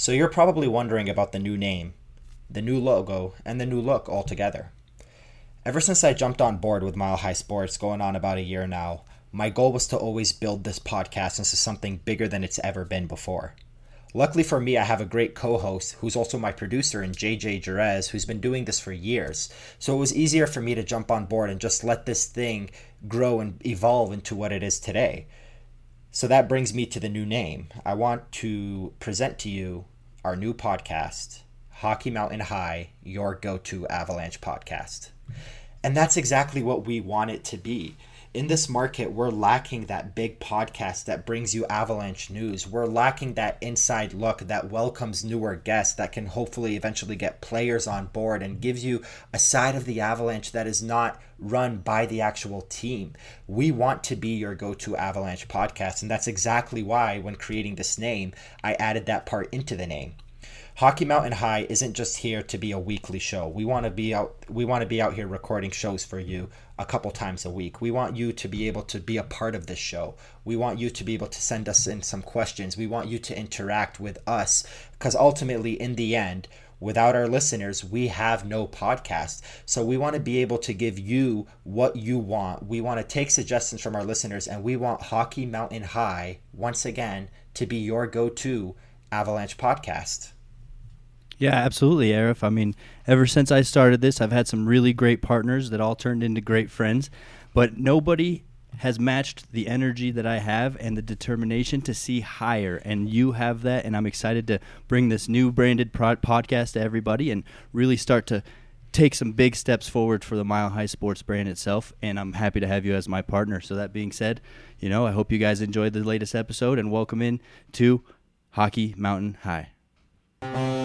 So you're probably wondering about the new name, the new logo, and the new look altogether. Ever since I jumped on board with Mile High Sports going on about a year now, my goal was to always build this podcast into something bigger than it's ever been before. Luckily for me, I have a great co host who's also my producer in JJ Jerez, who's been doing this for years. So it was easier for me to jump on board and just let this thing grow and evolve into what it is today. So that brings me to the new name. I want to present to you our new podcast, Hockey Mountain High, your go to Avalanche podcast. And that's exactly what we want it to be in this market, we're lacking that big podcast that brings you avalanche news. We're lacking that inside look that welcomes newer guests that can hopefully eventually get players on board and gives you a side of the avalanche that is not run by the actual team. We want to be your go to avalanche podcast. And that's exactly why, when creating this name, I added that part into the name. Hockey Mountain High isn't just here to be a weekly show. We want to be out we want to be out here recording shows for you a couple times a week. We want you to be able to be a part of this show. We want you to be able to send us in some questions. We want you to interact with us because ultimately in the end, without our listeners, we have no podcast. So we want to be able to give you what you want. We want to take suggestions from our listeners and we want Hockey Mountain High once again to be your go-to Avalanche podcast. Yeah, absolutely, Aarif. I mean, ever since I started this, I've had some really great partners that all turned into great friends, but nobody has matched the energy that I have and the determination to see higher. And you have that, and I'm excited to bring this new branded podcast to everybody and really start to take some big steps forward for the Mile High Sports brand itself. And I'm happy to have you as my partner. So that being said, you know, I hope you guys enjoyed the latest episode and welcome in to Hockey Mountain High.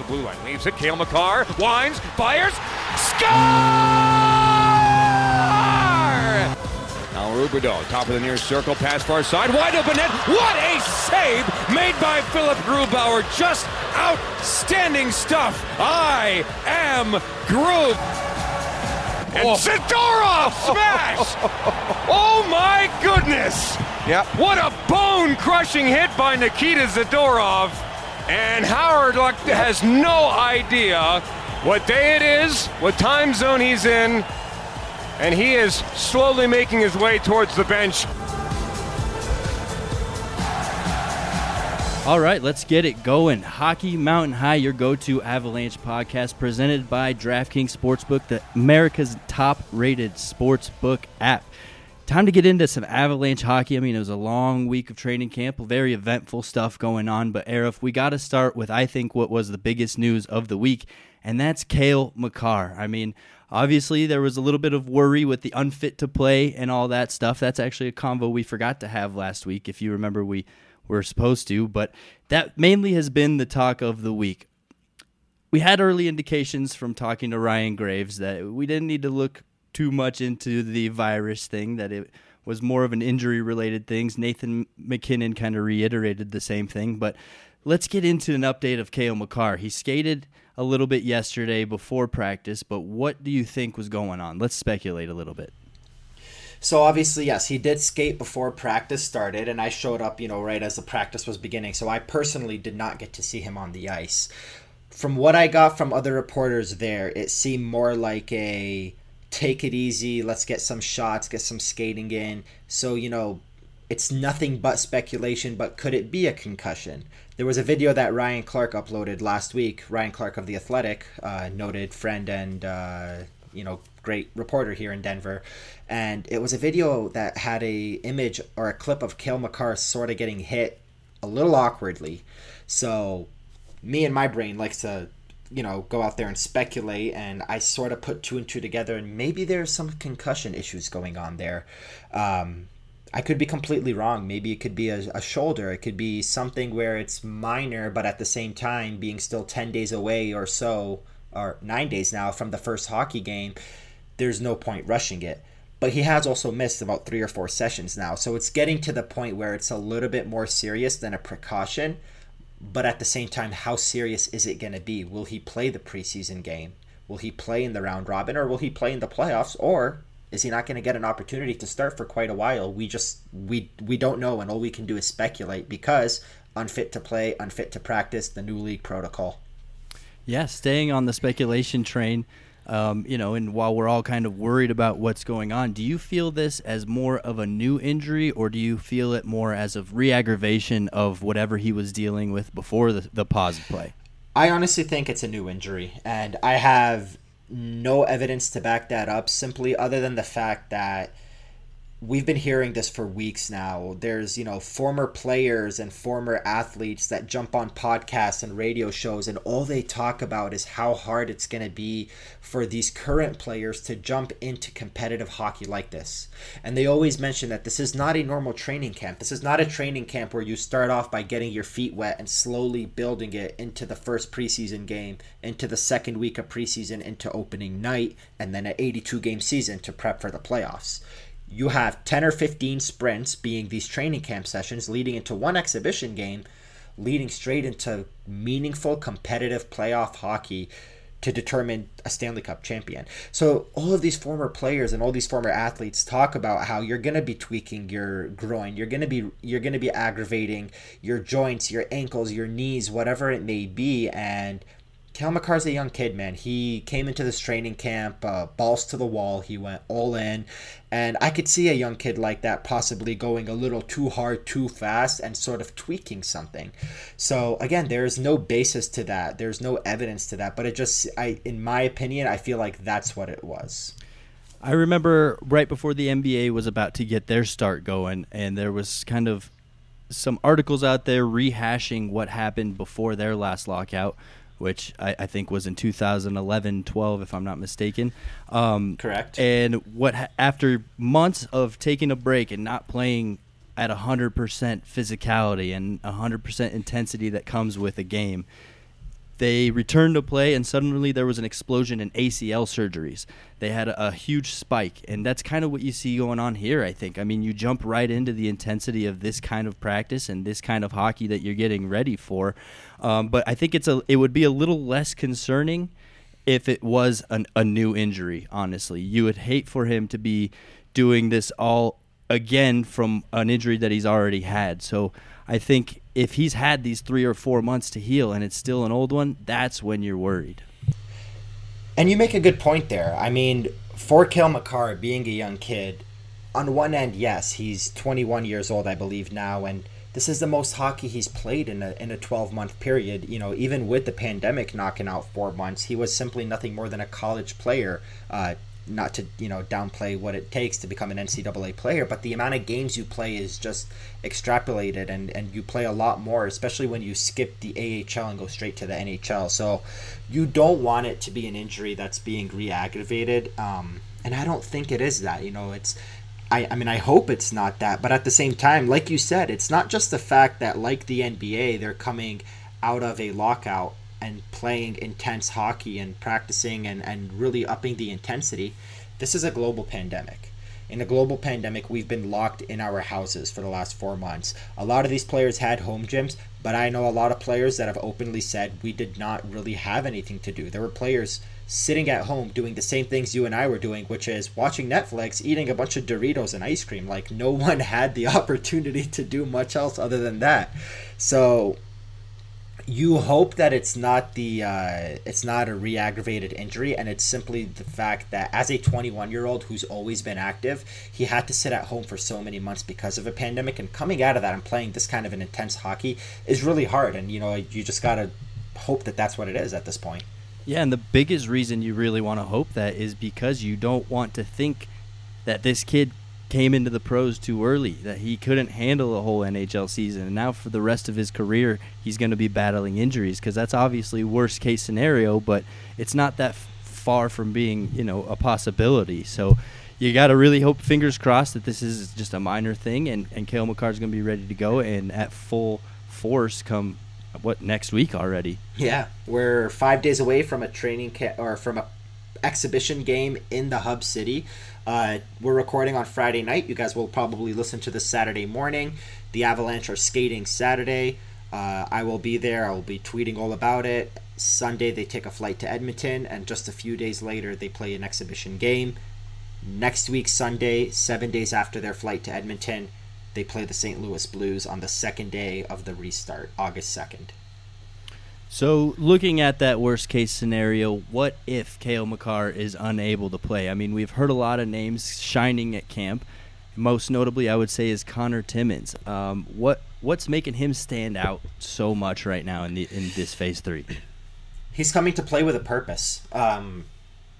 The blue line. Leaves it. Cale Makar winds, fires, score! Now Rubido, top of the near circle, pass far side, wide open net. What a save made by Philip Grubauer. Just outstanding stuff. I am Grub. And oh. Zadorov smash! oh my goodness! Yeah. What a bone-crushing hit by Nikita Zadorov. And Howard has no idea what day it is, what time zone he's in, and he is slowly making his way towards the bench. All right, let's get it going. Hockey Mountain High, your go to Avalanche podcast, presented by DraftKings Sportsbook, the America's top rated sportsbook app time to get into some Avalanche hockey. I mean, it was a long week of training camp, very eventful stuff going on. But Aarif, we got to start with I think what was the biggest news of the week, and that's Cale Makar. I mean, obviously there was a little bit of worry with the unfit to play and all that stuff. That's actually a convo we forgot to have last week, if you remember. We were supposed to, but that mainly has been the talk of the week. We had early indications from talking to Ryan Graves that we didn't need to look too much into the virus thing, that it was more of an injury related things. Nathan MacKinnon kind of reiterated the same thing, but let's get into an update of Cale Makar. He skated a little bit yesterday before practice, but what do you think was going on? Let's speculate a little bit. So obviously, yes, he did skate before practice started, and I showed up, you know, right as the practice was beginning. So I personally did not get to see him on the ice. From what I got from other reporters there, it seemed more like a take it easy. Let's get some shots, get some skating in. So, you know, it's nothing but speculation, but could it be a concussion? There was a video that Ryan Clark uploaded last week. Ryan Clark of The Athletic, uh, noted friend and, uh, you know, great reporter here in Denver. And it was a video that had a image or a clip of Cale Makar sort of getting hit a little awkwardly. So me and my brain likes to you know, go out there and speculate, and I sort of put two and two together, and maybe there's some concussion issues going on there. Um, I could be completely wrong. Maybe it could be a, a, shoulder. It could be something where it's minor, but at the same time, being still 10 days away or so, or nine days now from the first hockey game, there's no point rushing it. But he has also missed about three or four sessions now. So it's getting to the point where it's a little bit more serious than a precaution but at the same time, how serious is it going to be? Will he play the preseason game? Will he play in the round robin or will he play in the playoffs? Or Is he not going to get an opportunity to start for quite a while? We just we we don't know, and all we can do is speculate because unfit to play, unfit to practice, the new league protocol. Yeah, staying on the speculation train. Um, you know, and while we're all kind of worried about what's going on, do you feel this as more of a new injury, or do you feel it more as a re-aggravation of whatever he was dealing with before the, the pause play? I honestly think it's a new injury, and I have no evidence to back that up, simply other than the fact that we've been hearing this for weeks now. There's, you know, former players and former athletes that jump on podcasts and radio shows, and all they talk about is how hard it's going to be for these current players to jump into competitive hockey like this. And they always mention that this is not a normal training camp. This is not a training camp where you start off by getting your feet wet and slowly building it into the first preseason game, into the second week of preseason, into opening night, and then an 82 game season to prep for the playoffs you have 10 or 15 sprints being these training camp sessions leading into one exhibition game leading straight into meaningful competitive playoff hockey to determine a Stanley Cup champion. So all of these former players and all these former athletes talk about how you're going to be tweaking your groin, you're going to be you're going to be aggravating your joints, your ankles, your knees, whatever it may be and Cale Makar's a young kid, man. He came into this training camp, uh, balls to the wall. He went all in. And I could see a young kid like that possibly going a little too hard, too fast, and sort of tweaking something. So, again, there's no basis to that. There's no evidence to that. But it just, I, in my opinion, I feel like that's what it was. I remember right before the NBA was about to get their start going, and there was kind of some articles out there rehashing what happened before their last lockout which I, I, think was in 2011 12, if I'm not mistaken. Um, Correct. And what after months of taking a break and not playing at 100% physicality and 100% intensity that comes with a game, they returned to play, and suddenly there was an explosion in ACL surgeries. They had a, a, huge spike, and that's kind of what you see going on here, I think. I mean, you jump right into the intensity of this kind of practice and this kind of hockey that you're getting ready for. Um, but I think it's a it would be a little less concerning if it was an, a new injury, honestly. You would hate for him to be doing this all again from an injury that he's already had. So I think if he's had these three or four months to heal and it's still an old one, that's when you're worried. And you make a good point there. I mean, for Cale Makar being a young kid, on one end, yes, he's 21 years old, I believe now, and this is the most hockey he's played in a in a 12 month period. You know, even with the pandemic knocking out four months, he was simply nothing more than a college player. Uh, not to you know downplay what it takes to become an NCAA player, but the amount of games you play is just extrapolated, and and you play a lot more, especially when you skip the AHL and go straight to the NHL. So you don't want it to be an injury that's being re-aggravated, um, and I don't think it is that. You know, it's. I, I mean, I hope it's not that, but at the same time, like you said, it's not just the fact that, like the NBA, they're coming out of a lockout and playing intense hockey and practicing and, and really upping the intensity, this is a global pandemic. In a global pandemic, we've been locked in our houses for the last four months. A lot of these players had home gyms, but I know a lot of players that have openly said we did not really have anything to do. There were players sitting at home doing the same things you and I were doing, which is watching Netflix, eating a bunch of Doritos and ice cream. Like, no one had the opportunity to do much else other than that. So, you hope that it's not the uh, it's not a re-aggravated injury and it's simply the fact that as a 21 year old who's always been active he had to sit at home for so many months because of a pandemic and coming out of that and playing this kind of an intense hockey is really hard and you know you just gotta hope that that's what it is at this point. Yeah and the biggest reason you really want to hope that is because you don't want to think that this kid came into the pros too early, that he couldn't handle a whole NHL season. And now for the rest of his career, he's going to be battling injuries because that's obviously worst case scenario, but it's not that f- far from being, you know, a possibility. So you got to really hope, fingers crossed, that this is just a minor thing and, and Cale Makar is going to be ready to go and at full force come what next week already. Yeah, we're five days away from a training or from a exhibition game in the hub city. Uh, we're recording on Friday night. You guys will probably listen to this Saturday morning. The Avalanche are skating Saturday. Uh, I will be there. I will be tweeting all about it. Sunday, they take a flight to Edmonton, and just a few days later, they play an exhibition game. Next week, Sunday, seven days after their flight to Edmonton, they play the St. Louis Blues on the second day of the restart, August 2nd. So, looking at that worst case scenario, what if Cale Makar is unable to play? I mean, we've heard a lot of names shining at camp. Most notably, I would say, is Connor Timmins. Um, what what's making him stand out so much right now in the in this phase three? He's coming to play with a purpose. Um,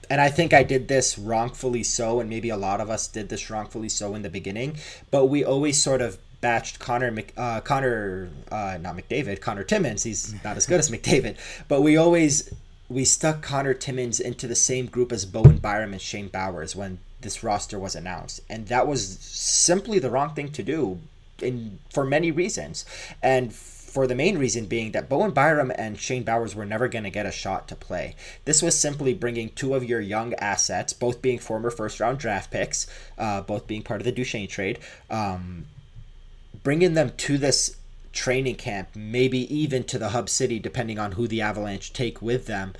and I think I did this wrongfully so, and maybe a lot of us did this wrongfully so in the beginning. But we always sort of batched Connor, Mc, uh, Connor, uh, not McDavid, Connor Timmins. He's not as good as McDavid, but we always we stuck Connor Timmins into the same group as Bowen Byram and Shane Bowers when this roster was announced, and that was simply the wrong thing to do, in for many reasons, and for the main reason being that Bowen Byram and Shane Bowers were never going to get a shot to play. This was simply bringing two of your young assets, both being former first round draft picks, uh, both being part of the Duchene trade, um, bringing them to this training camp, maybe even to the hub city, depending on who the Avalanche take with them,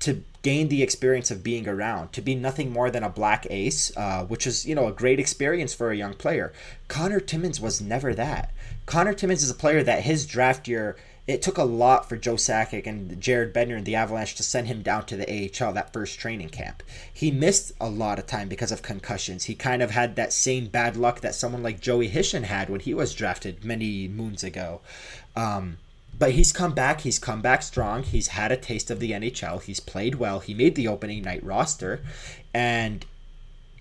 to gain the experience of being around, to be nothing more than a black ace, uh, which is, you know, a great experience for a young player. Connor Timmins was never that. Connor Timmins is a player that his draft year, it took a lot for Joe Sakic and Jared Bednar and the Avalanche to send him down to the AHL that first training camp. He missed a lot of time because of concussions. He kind of had that same bad luck that someone like Joey Hishon had when he was drafted many moons ago. Um, but he's come back. He's come back strong. He's had a taste of the NHL. He's played well. He made the opening night roster. And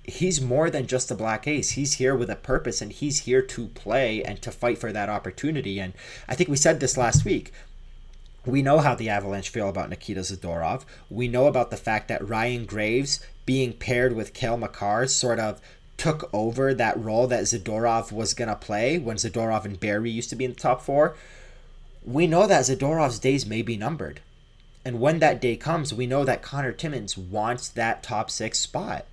he's more than just a black ace. He's here with a purpose and he's here to play and to fight for that opportunity. And I think we said this last week. We know how the Avalanche feel about Nikita Zadorov. We know about the fact that Ryan Graves being paired with Cale Makar sort of took over that role that Zadorov was going to play when Zadorov and Barrie used to be in the top four. We know that Zadorov's days may be numbered. And when that day comes, we know that Connor Timmins wants that top six spot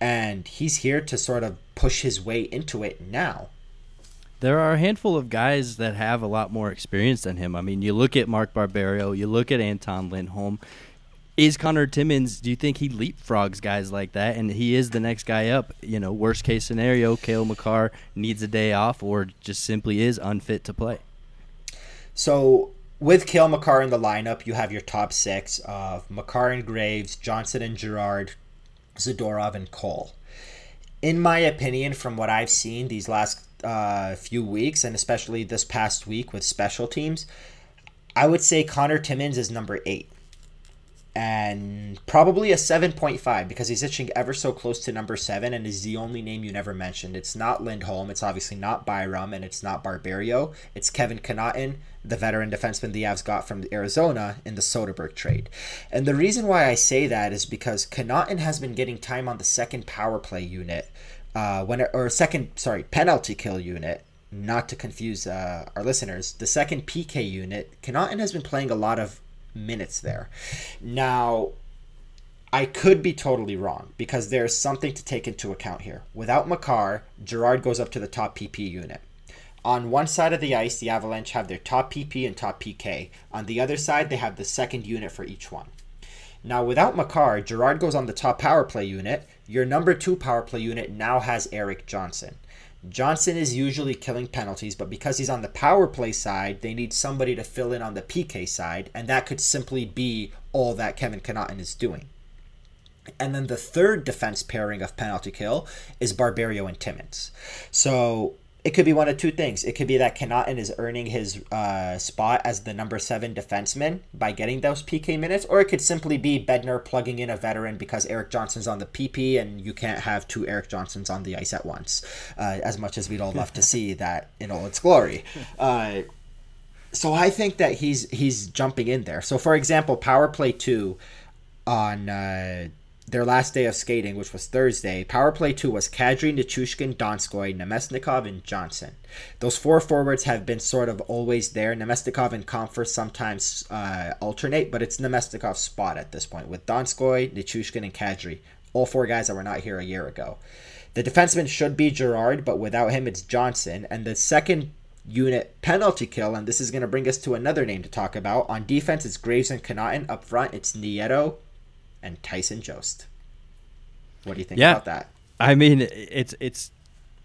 and he's here to sort of push his way into it now. There are a handful of guys that have a lot more experience than him. I mean, you look at Mark Barberio, you look at Anton Lindholm. Is Connor Timmins, do you think he leapfrogs guys like that and he is the next guy up? You know, worst case scenario, Cale Makar needs a day off or just simply is unfit to play. So with Cale Makar in the lineup, you have your top six of Makar and Graves, Johnson and Girard, Zadorov, and Cole. In my opinion, from what I've seen these last uh, few weeks, and especially this past week with special teams, I would say Connor Timmins is number eight. And probably a 7.5 because he's itching ever so close to number seven and is the only name you never mentioned. It's not Lindholm, it's obviously not Byram, and it's not Barberio. It's Kevin Connauton, the veteran defenseman the Avs got from Arizona in the Soderberg trade. And the reason why I say that is because Connauton has been getting time on the second power play unit, uh, when or second sorry penalty kill unit. Not to confuse uh, our listeners, the second PK unit, Connauton has been playing a lot of minutes there. Now, I could be totally wrong because there's something to take into account here. Without Makar, Girard goes up to the top PP unit. On one side of the ice, the Avalanche have their top PP and top PK. On the other side, they have the second unit for each one. Now, without Makar, Girard goes on the top power play unit. Your number two power play unit now has Erik Johnson. Johnson is usually killing penalties, but because he's on the power play side, they need somebody to fill in on the PK side, and that could simply be all that Kevin Connauton is doing. And then the third defense pairing of penalty kill is Barberio and Timmins. So it could be one of two things. It could be that Connauton is earning his uh, spot as the number seven defenseman by getting those PK minutes, or it could simply be Bednar plugging in a veteran because Erik Johnson's on the PP and you can't have two Erik Johnsons on the ice at once. Uh, as much as we'd all love to see that in all its glory. Uh, so I think that he's he's jumping in there. So for example, power play two on uh, their last day of skating, which was Thursday, power play two was Kadri, Nichushkin, Donskoy, Namestnikov, and Johnson. Those four forwards have been sort of always there. Namestnikov and Compher sometimes uh, alternate, but it's Namestnikov's spot at this point with Donskoy, Nichushkin, and Kadri. All four guys that were not here a year ago. The defenseman should be Girard, but without him, it's Johnson. And the second unit penalty kill, and this is going to bring us to another name to talk about. On defense, it's Graves and Connauton. Up front, it's Nieto, and Tyson Jost. What do you think yeah. about that? I mean, it's it's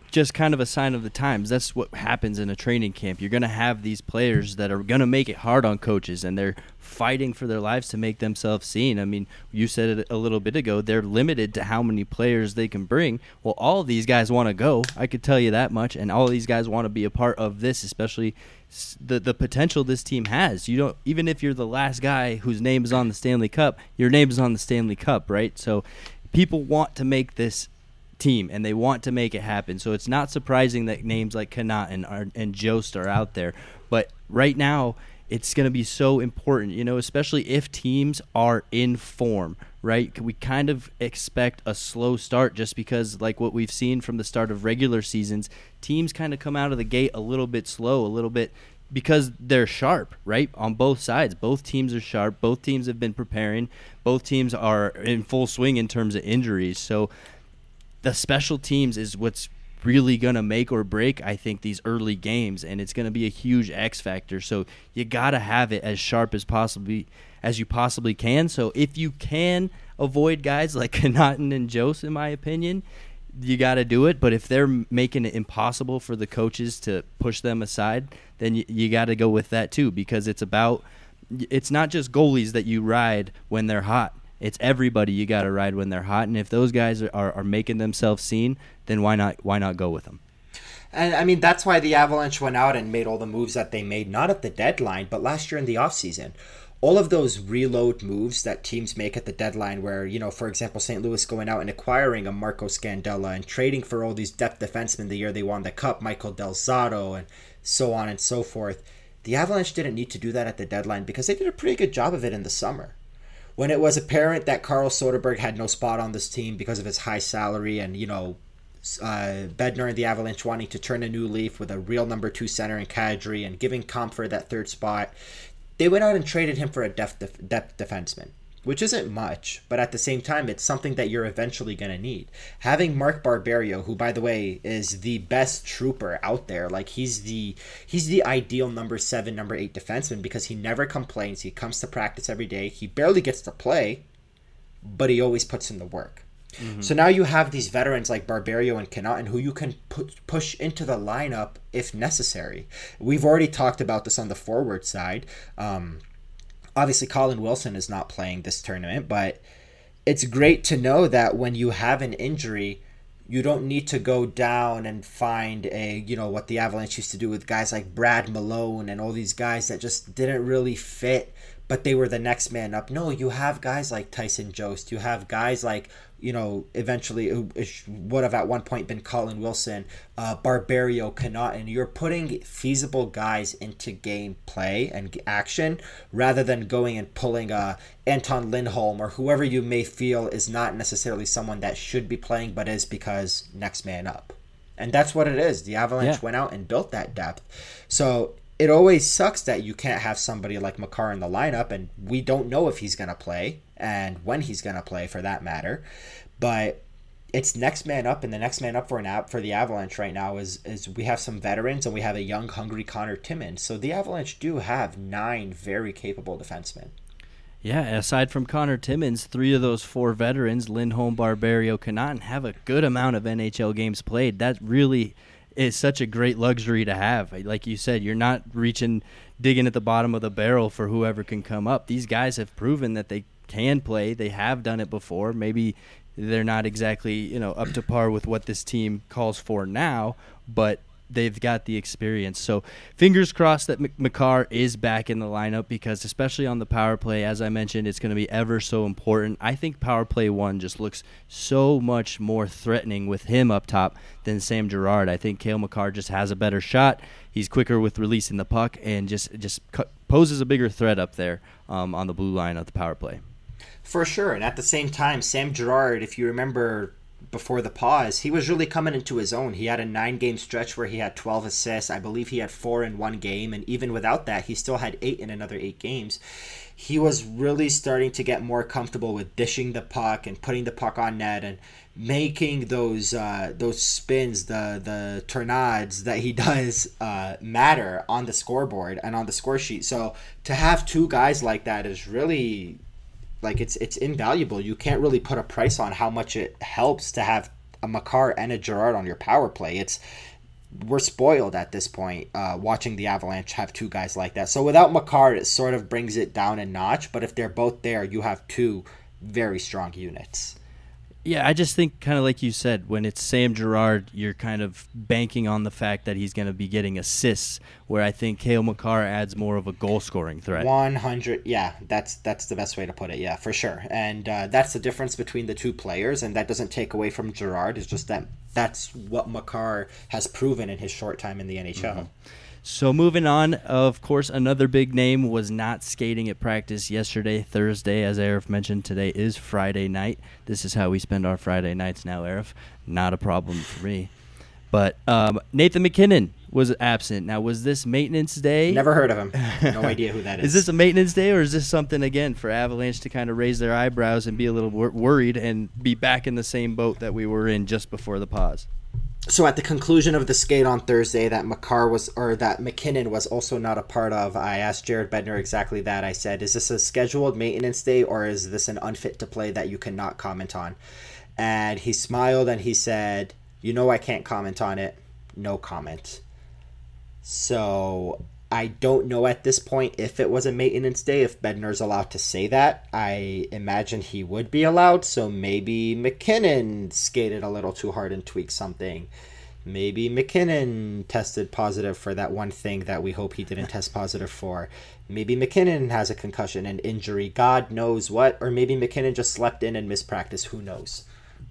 just kind of a sign of the times. That's what happens in a training camp. You're going to have these players that are going to make it hard on coaches, and they're fighting for their lives to make themselves seen. I mean, you said it a little bit ago. They're limited to how many players they can bring. Well, all these guys want to go. I could tell you that much, and all these guys want to be a part of this, especially the the potential this team has. You don't even if you're the last guy whose name is on the Stanley Cup, your name is on the Stanley Cup, right? So people want to make this team and they want to make it happen. So it's not surprising that names like Connauton are, and Jost are out there. But right now, it's going to be so important, you know, especially if teams are in form, right? We kind of expect a slow start just because, like what we've seen from the start of regular seasons, teams kind of come out of the gate a little bit slow, a little bit because they're sharp, right? On both sides. Both teams are sharp. Both teams have been preparing. Both teams are in full swing in terms of injuries. So the special teams is what's really going to make or break, I think, these early games, and it's going to be a huge X factor. So you got to have it as sharp as possibly as you possibly can. So if you can avoid guys like Connauton and Jost, in my opinion, you got to do it. But if they're making it impossible for the coaches to push them aside, then you, you got to go with that too, because it's about it's not just goalies that you ride when they're hot it's everybody you got to ride when they're hot, and if those guys are, are, are making themselves seen, then why not why not go with them? And I mean that's why the Avalanche went out and made all the moves that they made, not at the deadline, but last year in the offseason. All of those reload moves that teams make at the deadline, where, you know, for example, St. Louis going out and acquiring a Marco Scandella and trading for all these depth defensemen the year they won the Cup, Michael Del Zotto, and so on and so forth. The Avalanche didn't need to do that at the deadline because they did a pretty good job of it in the summer when it was apparent that Carl Soderberg had no spot on this team because of his high salary and, you know, uh, Bednar and the Avalanche wanting to turn a new leaf with a real number two center in Kadri and giving Compher that third spot, they went out and traded him for a depth, def- depth defenseman which isn't much, but at the same time, it's something that you're eventually going to need. Having Mark Barberio, who by the way is the best trooper out there, like he's the he's the ideal number seven, number eight defenseman because he never complains. He comes to practice every day. He barely gets to play, but he always puts in the work. Mm-hmm. So now you have these veterans like Barberio and Connauton who you can push into the lineup if necessary. We've already talked about this on the forward side. Um, obviously Colin Wilson is not playing this tournament, but it's great to know that when you have an injury, you don't need to go down and find a you know what the Avalanche used to do with guys like Brad Malone and all these guys that just didn't really fit but they were the next man up. No, you have guys like Tyson Jost. You have guys like you know, eventually who would have at one point been Colin Wilson, uh, Barberio, Connauton. You're putting feasible guys into game play and action rather than going and pulling uh, Anton Lindholm or whoever you may feel is not necessarily someone that should be playing but is because next man up. And that's what it is. The Avalanche yeah. went out and built that depth. So it always sucks that you can't have somebody like Makar in the lineup, and we don't know if he's going to play and when he's going to play for that matter. But it's next man up, and the next man up for an app for the Avalanche right now is is we have some veterans and we have a young, hungry Connor Timmins. So the Avalanche do have nine very capable defensemen. Yeah, aside from Connor Timmins, three of those four veterans, Lindholm, Barberio, Connauton, have a good amount of NHL games played. That really is such a great luxury to have. Like you said, you're not reaching, digging at the bottom of the barrel for whoever can come up. These guys have proven that they can play. They have done it before. Maybe they're not exactly you know up to par with what this team calls for now, but they've got the experience. So fingers crossed that Makar is back in the lineup because especially on the power play, as I mentioned, it's going to be ever so important. I think power play one just looks so much more threatening with him up top than Sam Girard. I think Cale Makar just has a better shot. He's quicker with releasing the puck and just just poses a bigger threat up there um, on the blue line of the power play. For sure, and at the same time, Sam Girard, if you remember before the pause, he was really coming into his own. He had a nine game stretch where he had 12 assists. I believe he had four in one game. And even without that, he still had eight in another eight games. He was really starting to get more comfortable with dishing the puck and putting the puck on net and making those uh, those spins, the the tornades that he does uh, matter on the scoreboard and on the score sheet. So to have two guys like that is really like it's it's invaluable. You can't really put a price on how much it helps to have a Makar and a Girard on your power play. It's we're spoiled at this point uh, watching the Avalanche have two guys like that. So without Makar, it sort of brings it down a notch. But if they're both there, you have two very strong units. Yeah, I just think kind of like you said, when it's Sam Girard, you're kind of banking on the fact that he's going to be getting assists. Where I think Cale Makar adds more of a goal scoring threat. One hundred, yeah, that's that's the best way to put it. Yeah, for sure, and uh, that's the difference between the two players, and that doesn't take away from Girard. It's just that that's what Makar has proven in his short time in the NHL. Mm-hmm. So moving on, of course, another big name was not skating at practice yesterday, Thursday, as Aarif mentioned. Today is Friday night. This is how we spend our Friday nights now, Aarif. Not a problem for me. But um, Nathan MacKinnon was absent. Now, was this maintenance day? Never heard of him. No idea who that is. is this a maintenance day, or is this something again for Avalanche to kind of raise their eyebrows and be a little wor- worried and be back in the same boat that we were in just before the pause? So at the conclusion of the skate on Thursday that Makar was or that MacKinnon was also not a part of, I asked Jared Bednar exactly that. I said, "Is this a scheduled maintenance day or is this an unfit to play that you cannot comment on?" And he smiled and he said, "You know I can't comment on it. No comment." So I don't know at this point if it was a maintenance day, if Bednar's allowed to say that. I imagine he would be allowed, so maybe MacKinnon skated a little too hard and tweaked something. Maybe MacKinnon tested positive for that one thing that we hope he didn't test positive for. Maybe MacKinnon has a concussion and injury. God knows what. Or maybe MacKinnon just slept in and missed practice. Who knows?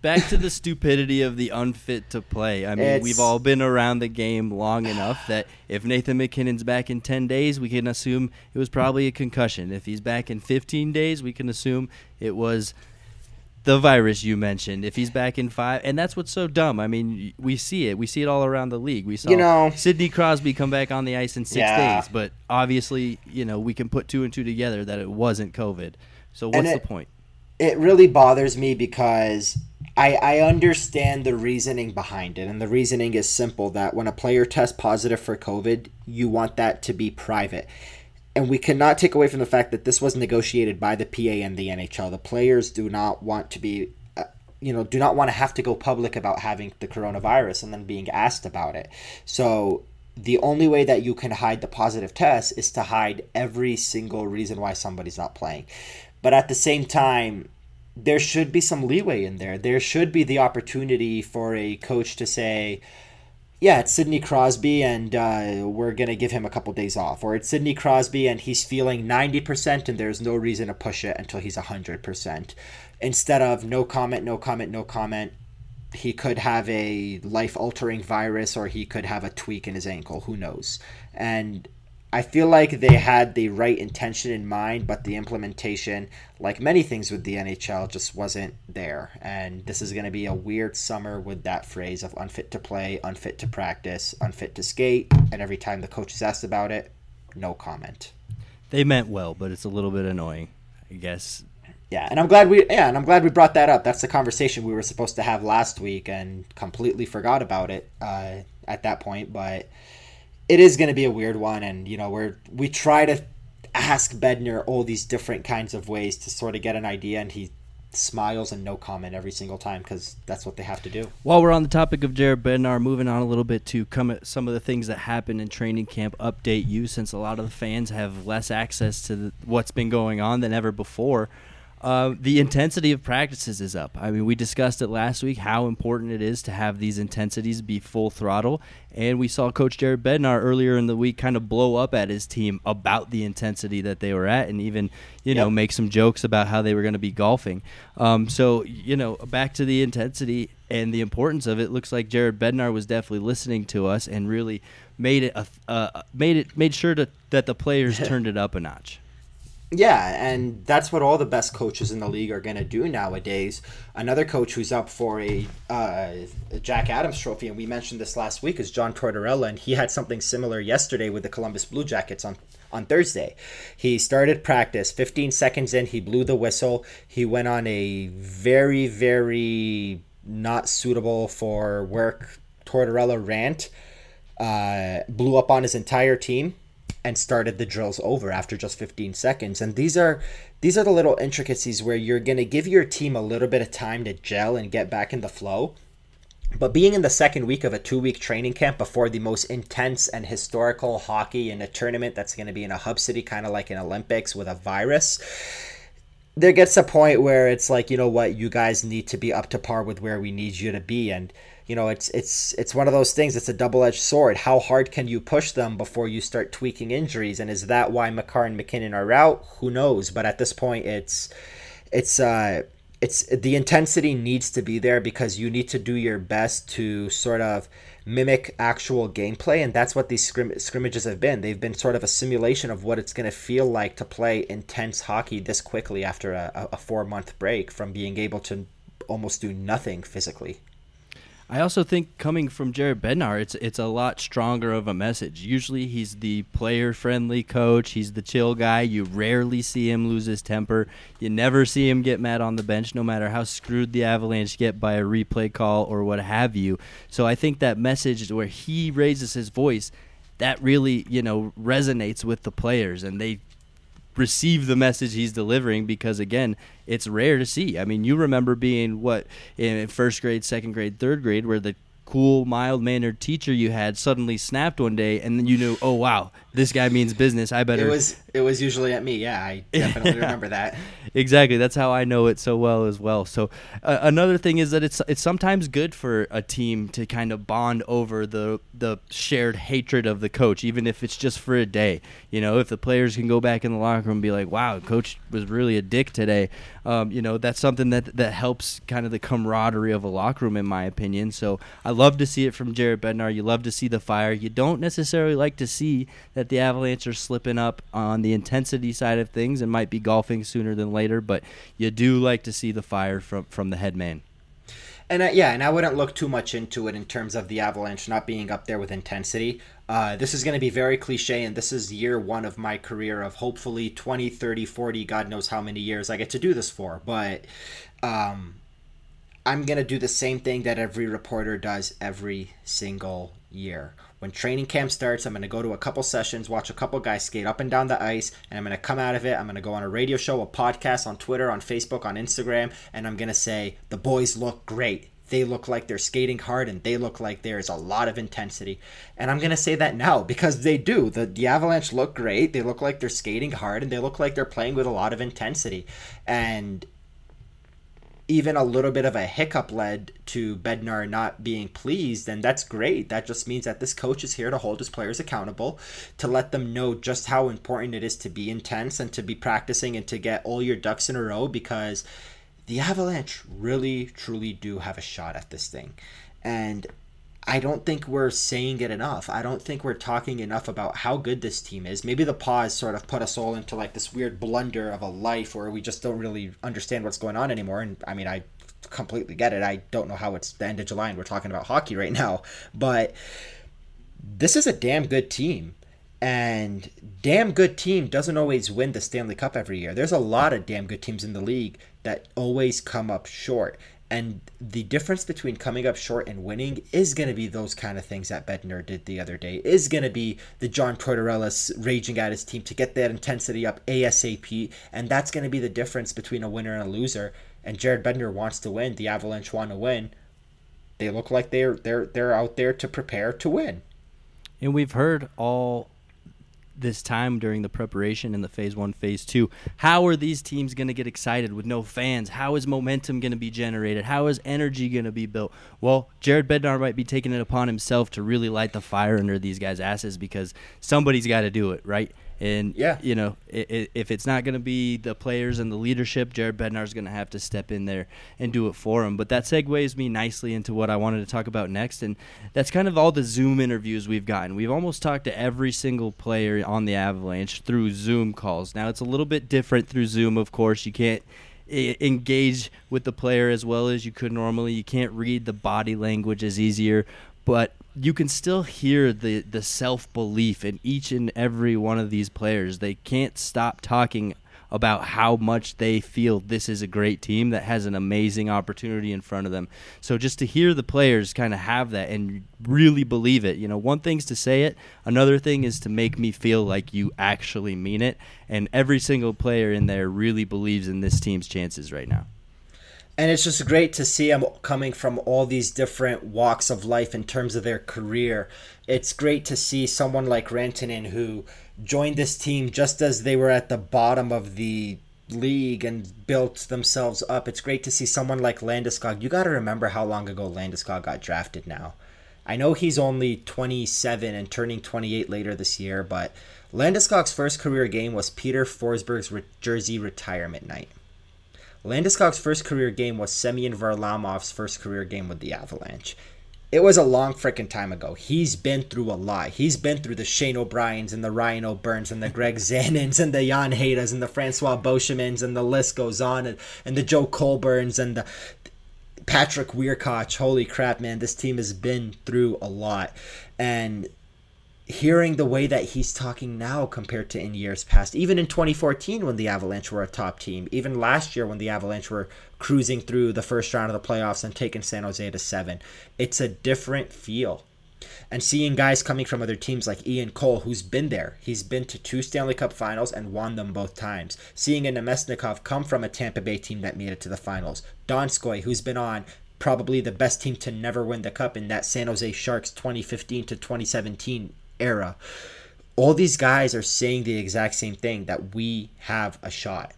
Back to the stupidity of the unfit to play. I mean, it's, we've all been around the game long enough that if Nathan MacKinnon's back in 10 days, we can assume it was probably a concussion. If he's back in 15 days, we can assume it was the virus you mentioned. If he's back in five, and that's what's so dumb. I mean, we see it. We see it all around the league. We saw you know, Sidney Crosby come back on the ice in six yeah. days, but obviously, you know, we can put two and two together that it wasn't COVID. So what's it, the point? It really bothers me because I, I understand the reasoning behind it, and the reasoning is simple that when a player tests positive for COVID, you want that to be private. And we cannot take away from the fact that this was negotiated by the PA and the NHL. The players do not want to be, uh, you know, do not want to have to go public about having the coronavirus and then being asked about it. So the only way that you can hide the positive test is to hide every single reason why somebody's not playing. But at the same time, there should be some leeway in there. There should be the opportunity for a coach to say, yeah, it's Sidney Crosby, and uh, we're going to give him a couple days off. Or it's Sidney Crosby, and he's feeling 90%, and there's no reason to push it until he's 100%. Instead of no comment, no comment, no comment, he could have a life altering virus, or he could have a tweak in his ankle. Who knows? And I feel like they had the right intention in mind, but the implementation, like many things with the NHL, just wasn't there. And this is going to be a weird summer with that phrase of unfit to play, unfit to practice, unfit to skate. And every time the coach is asked about it, no comment. They meant well, but it's a little bit annoying, I guess. Yeah, and I'm glad we yeah, and I'm glad we brought that up. That's the conversation we were supposed to have last week, and completely forgot about it uh, at that point. But it is going to be a weird one, and you know we're we try to ask Bednar all these different kinds of ways to sort of get an idea, and he smiles and no comment every single time because that's what they have to do. While we're on the topic of Jared Bednar, moving on a little bit to come some of the things that happened in training camp, update you since a lot of the fans have less access to the, what's been going on than ever before. Uh, the intensity of practices is up. I mean, we discussed it last week how important it is to have these intensities be full throttle, and we saw Coach Jared Bednar earlier in the week kind of blow up at his team about the intensity that they were at, and even you know make some jokes about how they were going to be golfing. Um, so you know, back to the intensity and the importance of it. Looks like Jared Bednar was definitely listening to us and really made it a, uh, made it made sure to, that the players turned it up a notch. Yeah, and that's what all the best coaches in the league are going to do nowadays. Another coach who's up for a, uh, a, Jack Adams trophy, and we mentioned this last week, is John Tortorella, and he had something similar yesterday with the Columbus Blue Jackets on, on Thursday. He started practice, 15 seconds in, he blew the whistle. He went on a very, very not suitable for work Tortorella rant, uh, blew up on his entire team and started the drills over after just 15 seconds. And these are these are the little intricacies where you're going to give your team a little bit of time to gel and get back in the flow. But being in the second week of a two week training camp before the most intense and historical hockey in a tournament that's going to be in a hub city, kind of like an Olympics with a virus, there gets a point where it's like, you know what, you guys need to be up to par with where we need you to be. And, you know, it's it's it's one of those things, it's a double edged sword. How hard can you push them before you start tweaking injuries? And is that why Makar and MacKinnon are out? Who knows? But at this point it's it's uh it's the intensity needs to be there because you need to do your best to sort of mimic actual gameplay and that's what these scrim- scrimmages have been they've been sort of a simulation of what it's going to feel like to play intense hockey this quickly after a, a four month break from being able to almost do nothing physically I also think coming from Jared Bednar, it's it's a lot stronger of a message. Usually he's the player friendly coach. He's the chill guy. You rarely see him lose his temper. You never see him get mad on the bench, no matter how screwed the Avalanche get by a replay call or what have you. So I think that message where he raises his voice, that really you know resonates with the players, and they receive the message he's delivering because again it's rare to see. I mean you remember being what in first grade second grade third grade where the cool mild mannered teacher you had suddenly snapped one day and then you knew oh wow this guy means business. I better. It was it was usually at me. Yeah, I definitely remember that. Exactly. That's how I know it so well as well. So uh, another thing is that it's it's sometimes good for a team to kind of bond over the the shared hatred of the coach, even if it's just for a day. You know, if the players can go back in the locker room and be like, "Wow, coach was really a dick today," um, you know, that's something that that helps kind of the camaraderie of a locker room, in my opinion. So I love to see it from Jared Bednar. You love to see the fire. You don't necessarily like to see that the Avalanche are slipping up on the intensity side of things and might be golfing sooner than later, but you do like to see the fire from from the head man. And I, yeah, and I wouldn't look too much into it in terms of the Avalanche not being up there with intensity. Uh, this is going to be very cliche, and this is year one of my career of hopefully 20, 30, 40, God knows how many years I get to do this for. But um, I'm going to do the same thing that every reporter does every single year. When training camp starts, I'm going to go to a couple sessions, watch a couple guys skate up and down the ice, and I'm going to come out of it. I'm going to go on a radio show, a podcast, on Twitter, on Facebook, on Instagram, and I'm going to say, the boys look great. They look like they're skating hard and they look like there's a lot of intensity. And I'm going to say that now because they do. The, the Avalanche look great. They look like they're skating hard and they look like they're playing with a lot of intensity. And even a little bit of a hiccup led to Bednar not being pleased, and that's great. That just means that this coach is here to hold his players accountable, to let them know just how important it is to be intense and to be practicing and to get all your ducks in a row because the Avalanche really, truly do have a shot at this thing. And I don't think we're saying it enough. I don't think we're talking enough about how good this team is. Maybe the pause sort of put us all into like this weird blunder of a life where we just don't really understand what's going on anymore. And I mean, I completely get it. I don't know how it's the end of July and we're talking about hockey right now, but this is a damn good team. And damn good team doesn't always win the Stanley Cup every year. There's a lot of damn good teams in the league that always come up short. And the difference between coming up short and winning is going to be those kind of things that Bednar did the other day. Is going to be the John Tortorella raging at his team to get that intensity up ASAP, and that's going to be the difference between a winner and a loser. And Jared Bednar wants to win. The Avalanche want to win. They look like they're they're they're out there to prepare to win. And we've heard all this time during the preparation in the phase one, phase two. How are these teams going to get excited with no fans? How is momentum going to be generated? How is energy going to be built? Well, Jared Bednar might be taking it upon himself to really light the fire under these guys' asses because somebody's got to do it, right? And yeah, you know, if it's not going to be the players and the leadership, Jared Bednar is going to have to step in there and do it for him. But that segues me nicely into what I wanted to talk about next, and that's kind of all the Zoom interviews we've gotten. We've almost talked to every single player on the Avalanche through Zoom calls. Now it's a little bit different through Zoom, of course. You can't engage with the player as well as you could normally. You can't read the body language as easier, but you can still hear the the self belief in each and every one of these players. They can't stop talking about how much they feel this is a great team that has an amazing opportunity in front of them. So just to hear the players kind of have that and really believe it, you know, one thing's to say it, another thing is to make me feel like you actually mean it. And every single player in there really believes in this team's chances right now and it's just great to see them coming from all these different walks of life in terms of their career. It's great to see someone like Rantanen who joined this team just as they were at the bottom of the league and built themselves up. It's great to see someone like Landeskog. You got to remember how long ago Landeskog got drafted now. I know he's only 27 and turning 28 later this year, but Landeskog's first career game was Peter Forsberg's jersey retirement night. Landeskog's first career game was Semyon Varlamov's first career game with the Avalanche. It was a long freaking time ago. He's been through a lot. He's been through the Shane O'Briens and the Ryan O'Byrnes and the Greg Zanons and the Jan Hejdas and the Francois Beauchemins and the list goes on and, and the Joe Colbornes and the Patrick Wiercioch. Holy crap, man. This team has been through a lot. And hearing the way that he's talking now compared to in years past, even in 2014 when the Avalanche were a top team, even last year when the Avalanche were cruising through the first round of the playoffs and taking San Jose to seven, it's a different feel. And seeing guys coming from other teams like Ian Cole, who's been there, he's been to two Stanley Cup finals and won them both times. Seeing a Namestnikov come from a Tampa Bay team that made it to the finals. Donskoy, who's been on probably the best team to never win the cup in that San Jose Sharks 2015 to 2017 era. All these guys are saying the exact same thing that we have a shot.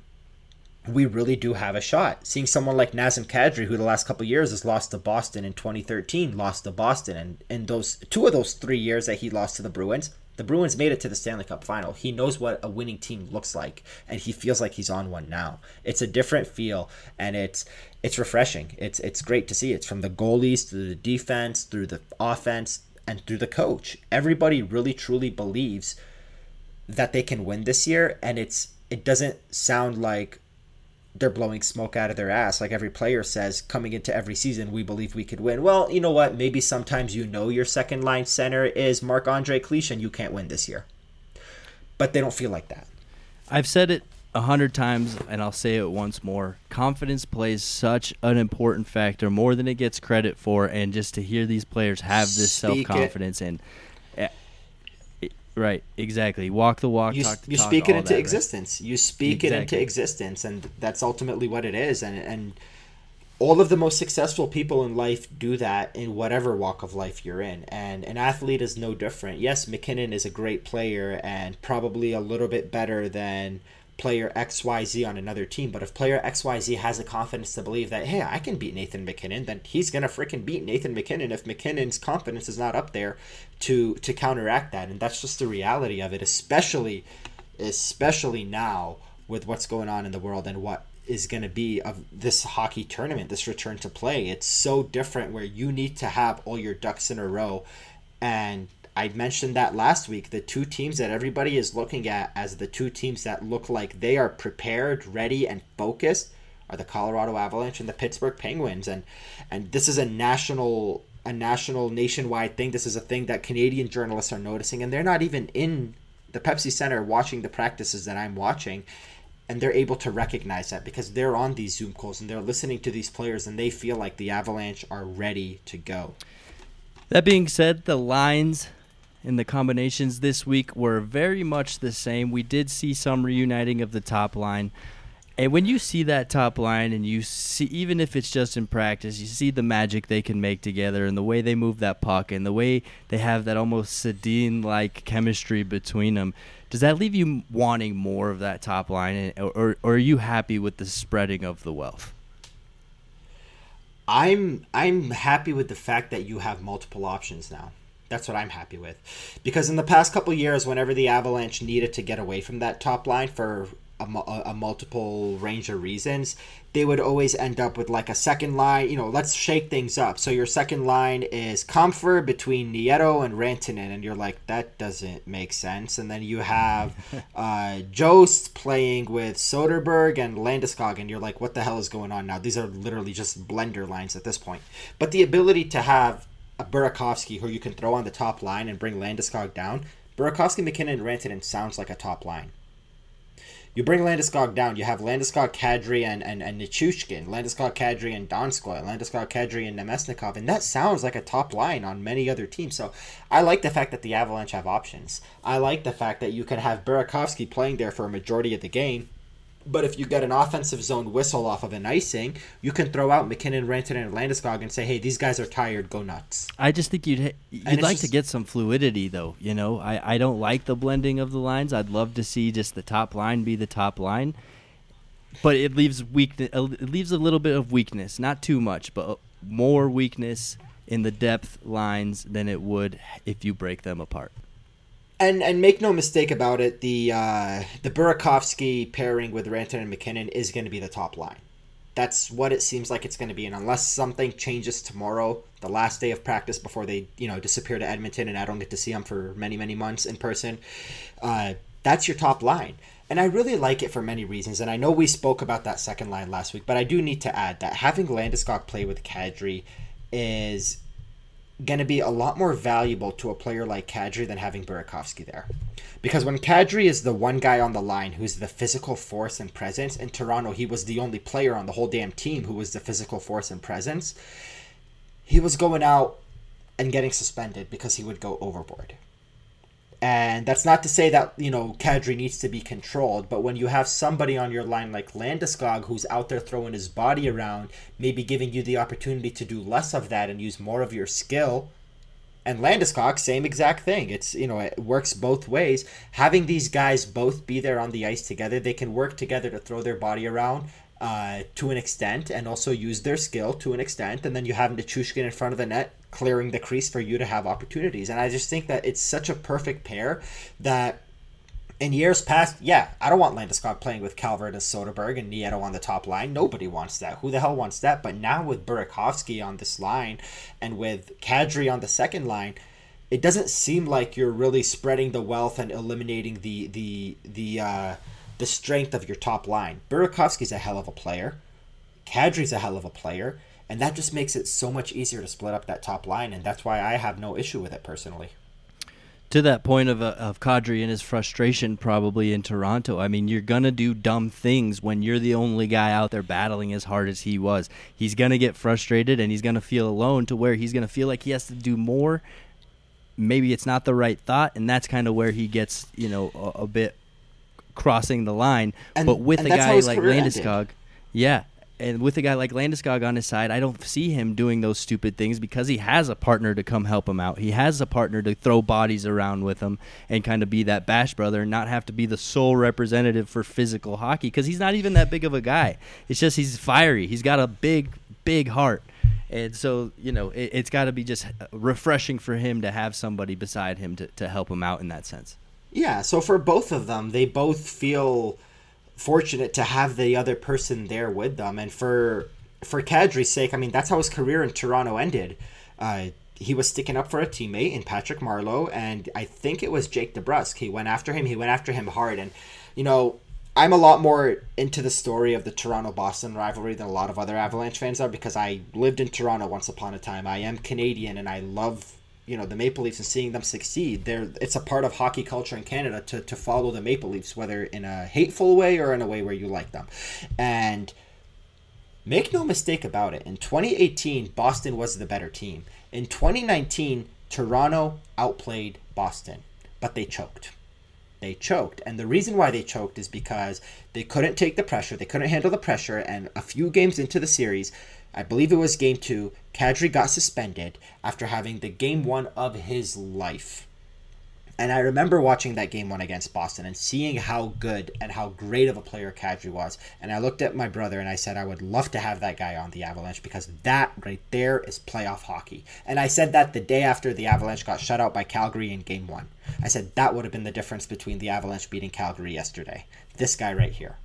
We really do have a shot. Seeing someone like Nazem Kadri, who the last couple years has lost to Boston in 2013, lost to Boston, and in those two of those three years that he lost to the Bruins, the Bruins made it to the Stanley Cup final. He knows what a winning team looks like, and he feels like he's on one now. It's a different feel, and it's it's refreshing. It's it's great to see. It's from the goalies to the defense, through the offense, and through the coach. Everybody really truly believes that they can win this year and it's it doesn't sound like they're blowing smoke out of their ass like every player says coming into every season we believe we could win. Well, you know what? Maybe sometimes you know your second line center is Marc-Andre Cliche and you can't win this year. But they don't feel like that. I've said it a hundred times, and I'll say it once more. Confidence plays such an important factor, more than it gets credit for. And just to hear these players have this self confidence and, uh, right, exactly, walk the walk. You, talk you talk, speak it into that, existence. Right? You speak exactly. it into existence, and that's ultimately what it is. And and all of the most successful people in life do that in whatever walk of life you're in. And an athlete is no different. Yes, MacKinnon is a great player and probably a little bit better than player XYZ on another team. But if player XYZ has the confidence to believe that, hey, I can beat Nathan MacKinnon, then he's gonna freaking beat Nathan MacKinnon if MacKinnon's confidence is not up there to to counteract that. And that's just the reality of it, especially especially now with what's going on in the world and what is going to be of this hockey tournament, this return to play. It's so different where you need to have all your ducks in a row and I mentioned that last week. The two teams that everybody is looking at as the two teams that look like they are prepared, ready, and focused are the Colorado Avalanche and the Pittsburgh Penguins. And and this is a national a national nationwide thing. This is a thing that Canadian journalists are noticing, and they're not even in the Pepsi Center watching the practices that I'm watching. And they're able to recognize that because they're on these Zoom calls and they're listening to these players and they feel like the Avalanche are ready to go. That being said, the lines and the combinations this week were very much the same. We did see some reuniting of the top line. And when you see that top line and you see even if it's just in practice, you see the magic they can make together and the way they move that puck and the way they have that almost Sedin like chemistry between them. Does that leave you wanting more of that top line or, or are you happy with the spreading of the wealth? I'm I'm happy with the fact that you have multiple options now. That's what I'm happy with. Because in the past couple years, whenever the Avalanche needed to get away from that top line for a, a, multiple range of reasons, they would always end up with like a second line. You know, let's shake things up. So your second line is Compher between Nieto and Rantanen, and you're like, that doesn't make sense. And then you have uh, Jost playing with Soderberg and Landeskog, and you're like, what the hell is going on now? These are literally just blender lines at this point. But the ability to have a Burakovsky who you can throw on the top line and bring Landeskog down. Burakovsky, MacKinnon, and Rantanen sounds like a top line. You bring Landeskog down, you have Landeskog, Kadri, and, and, and Nichushkin, Landeskog, Kadri, and Donskoy, Landeskog, Kadri, and Namestnikov, and that sounds like a top line on many other teams. So I like the fact that the Avalanche have options. I like the fact that you can have Burakovsky playing there for a majority of the game, But if you get an offensive zone whistle off of an icing, you can throw out MacKinnon, Rantanen, and Landeskog and say, "Hey, these guys are tired. Go nuts." I just think you'd you'd like just, to get some fluidity, though. You know, I I don't like the blending of the lines. I'd love to see just the top line be the top line, but it leaves weakness. It leaves a little bit of weakness, not too much, but uh, more weakness in the depth lines than it would if you break them apart. And and make no mistake about it, the uh, the Burakovsky pairing with Rantanen and MacKinnon is going to be the top line. That's what it seems like it's going to be, and unless something changes tomorrow, the last day of practice before they you know disappear to Edmonton, and I don't get to see them for many many months in person, uh, that's your top line. And I really like it for many reasons. And I know we spoke about that second line last week, but I do need to add that having Landeskog play with Kadri is going to be a lot more valuable to a player like Kadri than having Burakovsky there. Because when Kadri is the one guy on the line who's the physical force and presence, in Toronto, he was the only player on the whole damn team who was the physical force and presence. He was going out and getting suspended because he would go overboard. And that's not to say that, you know, Kadri needs to be controlled, but when you have somebody on your line like Landeskog who's out there throwing his body around, maybe giving you the opportunity to do less of that and use more of your skill. And Landeskog, same exact thing. It's, you know, it works both ways. Having these guys both be there on the ice together, they can work together to throw their body around uh, to an extent and also use their skill to an extent. And then you have Nichushkin in front of the net clearing the crease for you to have opportunities. And I just think that it's such a perfect pair that in years past, yeah, I don't want Landeskog playing with Calvert and Soderberg and Nieto on the top line. Nobody wants that. Who the hell wants that? But now with Burakovsky on this line and with Kadri on the second line, it doesn't seem like you're really spreading the wealth and eliminating the the the uh, the strength of your top line. Burakovsky's a hell of a player. Kadri's a hell of a player and that just makes it so much easier to split up that top line, and that's why I have no issue with it personally. To that point of uh, of Kadri and his frustration, probably in Toronto. I mean, you're gonna do dumb things when you're the only guy out there battling as hard as he was. He's gonna get frustrated, and he's gonna feel alone to where he's gonna feel like he has to do more. Maybe it's not the right thought, and that's kind of where he gets, you know, a, a bit crossing the line. And, but with a guy like Landeskog, yeah, and with a guy like Landeskog on his side, I don't see him doing those stupid things because he has a partner to come help him out. He has a partner to throw bodies around with him and kind of be that bash brother and not have to be the sole representative for physical hockey because he's not even that big of a guy. It's just he's fiery. He's got a big, big heart. And so, you know, it, has got to be just uh, refreshing for him to have somebody beside him to, to help him out in that sense. Yeah. So for both of them, they both feel – fortunate to have the other person there with them. And for for Kadri's sake, I mean, that's how his career in Toronto ended. Uh, he was sticking up for a teammate in Patrick Marleau, and I think it was Jake DeBrusk. He went after him. He went after him hard, and you know. I'm a lot more into the story of the Toronto Boston rivalry than a lot of other Avalanche fans are because I lived in Toronto once upon a time. I am Canadian and I love you know the Maple Leafs and seeing them succeed. There, it's a part of hockey culture in Canada to to follow the Maple Leafs, whether in a hateful way or in a way where you like them. And make no mistake about it, in 2018, Boston was the better team. In 2019, Toronto outplayed Boston, but they choked. They choked. And the reason why they choked is because they couldn't take the pressure, they couldn't handle the pressure, and a few games into the series, I believe it was game two, Kadri got suspended after having the game one of his life. And I remember watching that game one against Boston and seeing how good and how great of a player Kadri was. And I looked at my brother and I said, I would love to have that guy on the Avalanche because that right there is playoff hockey. And I said that the day after the Avalanche got shut out by Calgary in game one. I said that would have been the difference between the Avalanche beating Calgary yesterday. This guy right here.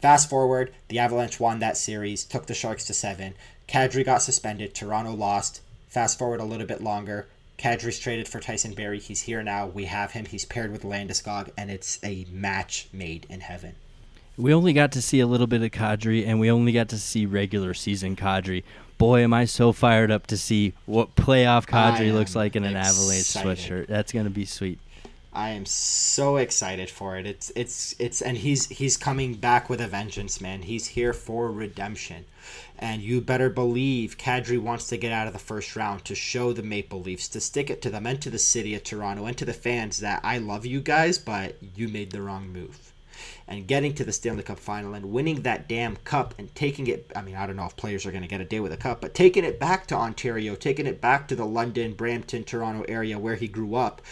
Fast forward, the Avalanche won that series, took the Sharks to seven. Kadri got suspended. Toronto lost. Fast forward a little bit longer. Kadri's traded for Tyson Barrie. He's here now. We have him. He's paired with Landeskog, and it's a match made in heaven. We only got to see a little bit of Kadri, and we only got to see regular season Kadri. Boy, am I so fired up to see what playoff Kadri looks like in an Avalanche sweatshirt. That's going to be sweet. I am so excited for it. It's it's it's and he's he's coming back with a vengeance, man. He's here for redemption. And you better believe Kadri wants to get out of the first round to show the Maple Leafs, to stick it to them and to the city of Toronto and to the fans that I love you guys, but you made the wrong move. and getting to the Stanley Cup final and winning that damn cup and taking it. I mean, I don't know if players are going to get a day with a cup, but taking it back to Ontario, taking it back to the London, Brampton, Toronto area where he grew up,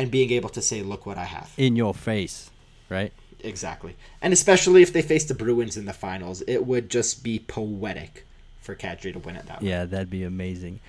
and being able to say, look what I have. In your face, right? Exactly. And especially if they face the Bruins in the finals, it would just be poetic for Kadri to win it that way. Yeah, that'd be amazing.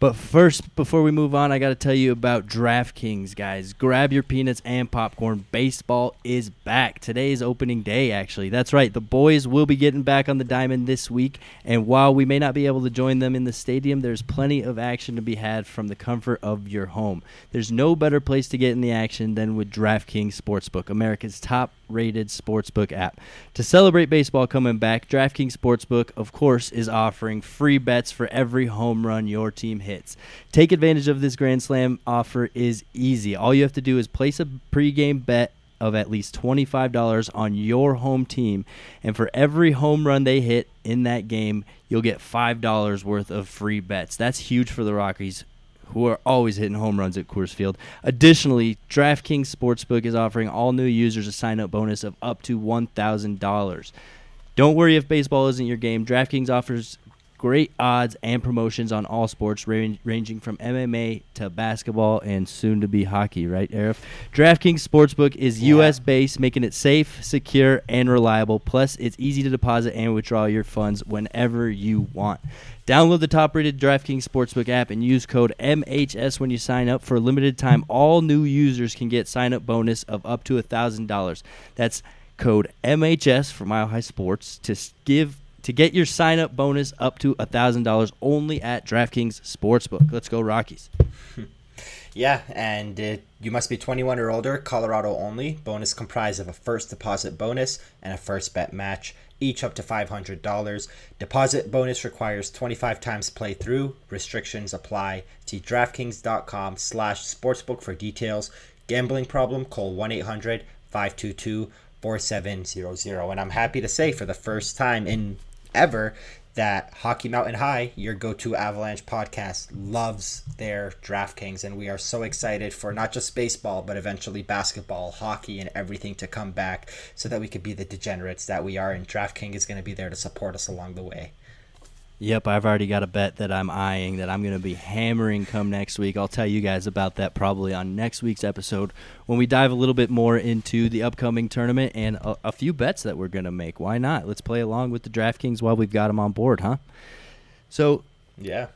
But first, before we move on, I got to tell you about DraftKings, guys. Grab your peanuts and popcorn. Baseball is back. Today is opening day, actually. That's right. The boys will be getting back on the diamond this week. And while we may not be able to join them in the stadium, there's plenty of action to be had from the comfort of your home. There's no better place to get in the action than with DraftKings Sportsbook, America's top rated sportsbook app. To celebrate baseball coming back, DraftKings Sportsbook, of course, is offering free bets for every home run your team hits. Take advantage of this Grand Slam offer is easy. All you have to do is place a pregame bet of at least $25 on your home team and for every home run they hit in that game, you'll get $5 worth of free bets. That's huge for the Rockies who are always hitting home runs at Coors Field. Additionally, DraftKings Sportsbook is offering all new users a sign up bonus of up to $1,000. Don't worry if baseball isn't your game. DraftKings offers great odds and promotions on all sports, range, ranging from MMA to basketball and soon to be hockey, right, Aarif? DraftKings Sportsbook is Yeah. U.S. based, making it safe, secure, and reliable. Plus, it's easy to deposit and withdraw your funds whenever you want. Download the top rated DraftKings Sportsbook app and use code MHS when you sign up. For a limited time, all new users can get sign up bonus of up to $1,000. That's code MHS for Mile High Sports to give to get your sign up bonus up to $1,000 only at DraftKings Sportsbook. Let's go Rockies. Yeah, and uh, you must be 21 or older, Colorado only. Bonus comprised of a first deposit bonus and a first bet match, each up to $500. Deposit bonus requires 25 times playthrough. Restrictions apply. See DraftKings.com slash sportsbook for details. Gambling problem, call 1-800-522-4700. And I'm happy to say for the first time in ever that Hockey Mountain High, your go to Avalanche podcast, loves their DraftKings. And we are so excited for not just baseball, but eventually basketball, hockey, and everything to come back so that we could be the degenerates that we are. And DraftKings is going to be there to support us along the way. Yep, I've already got a bet that I'm eyeing that I'm going to be hammering come next week. I'll tell you guys about that probably on next week's episode when we dive a little bit more into the upcoming tournament and a, a few bets that we're going to make. Why not? Let's play along with the DraftKings while we've got them on board, huh? So, Yeah.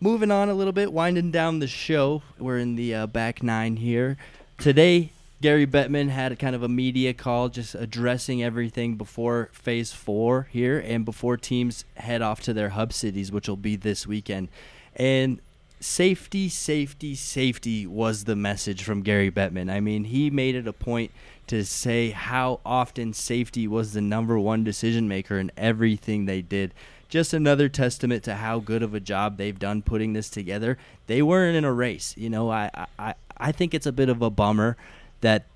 moving on a little bit, winding down the show. We're in the uh, back nine here. Today, Gary Bettman had kind of a media call just addressing everything before phase four here and before teams head off to their hub cities, which will be this weekend. And safety, safety, safety was the message from Gary Bettman. I mean, he made it a point to say how often safety was the number one decision maker in everything they did just another testament to how good of a job they've done putting this together. They weren't in a race, you know. I I, I think it's a bit of a bummer that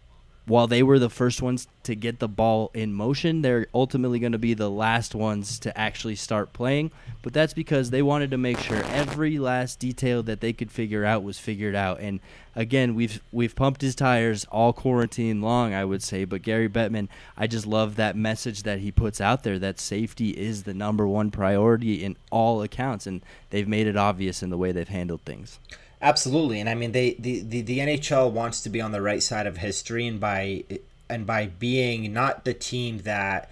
while they were the first ones to get the ball in motion, they're ultimately going to be the last ones to actually start playing. But that's because they wanted to make sure every last detail that they could figure out was figured out. And again, we've we've pumped his tires all quarantine long, I would say. But Gary Bettman, I just love that message that he puts out there that safety is the number one priority in all accounts, and they've made it obvious in the way they've handled things. Absolutely, and I mean they the, the, the NHL wants to be on the right side of history, and by and by being not the team that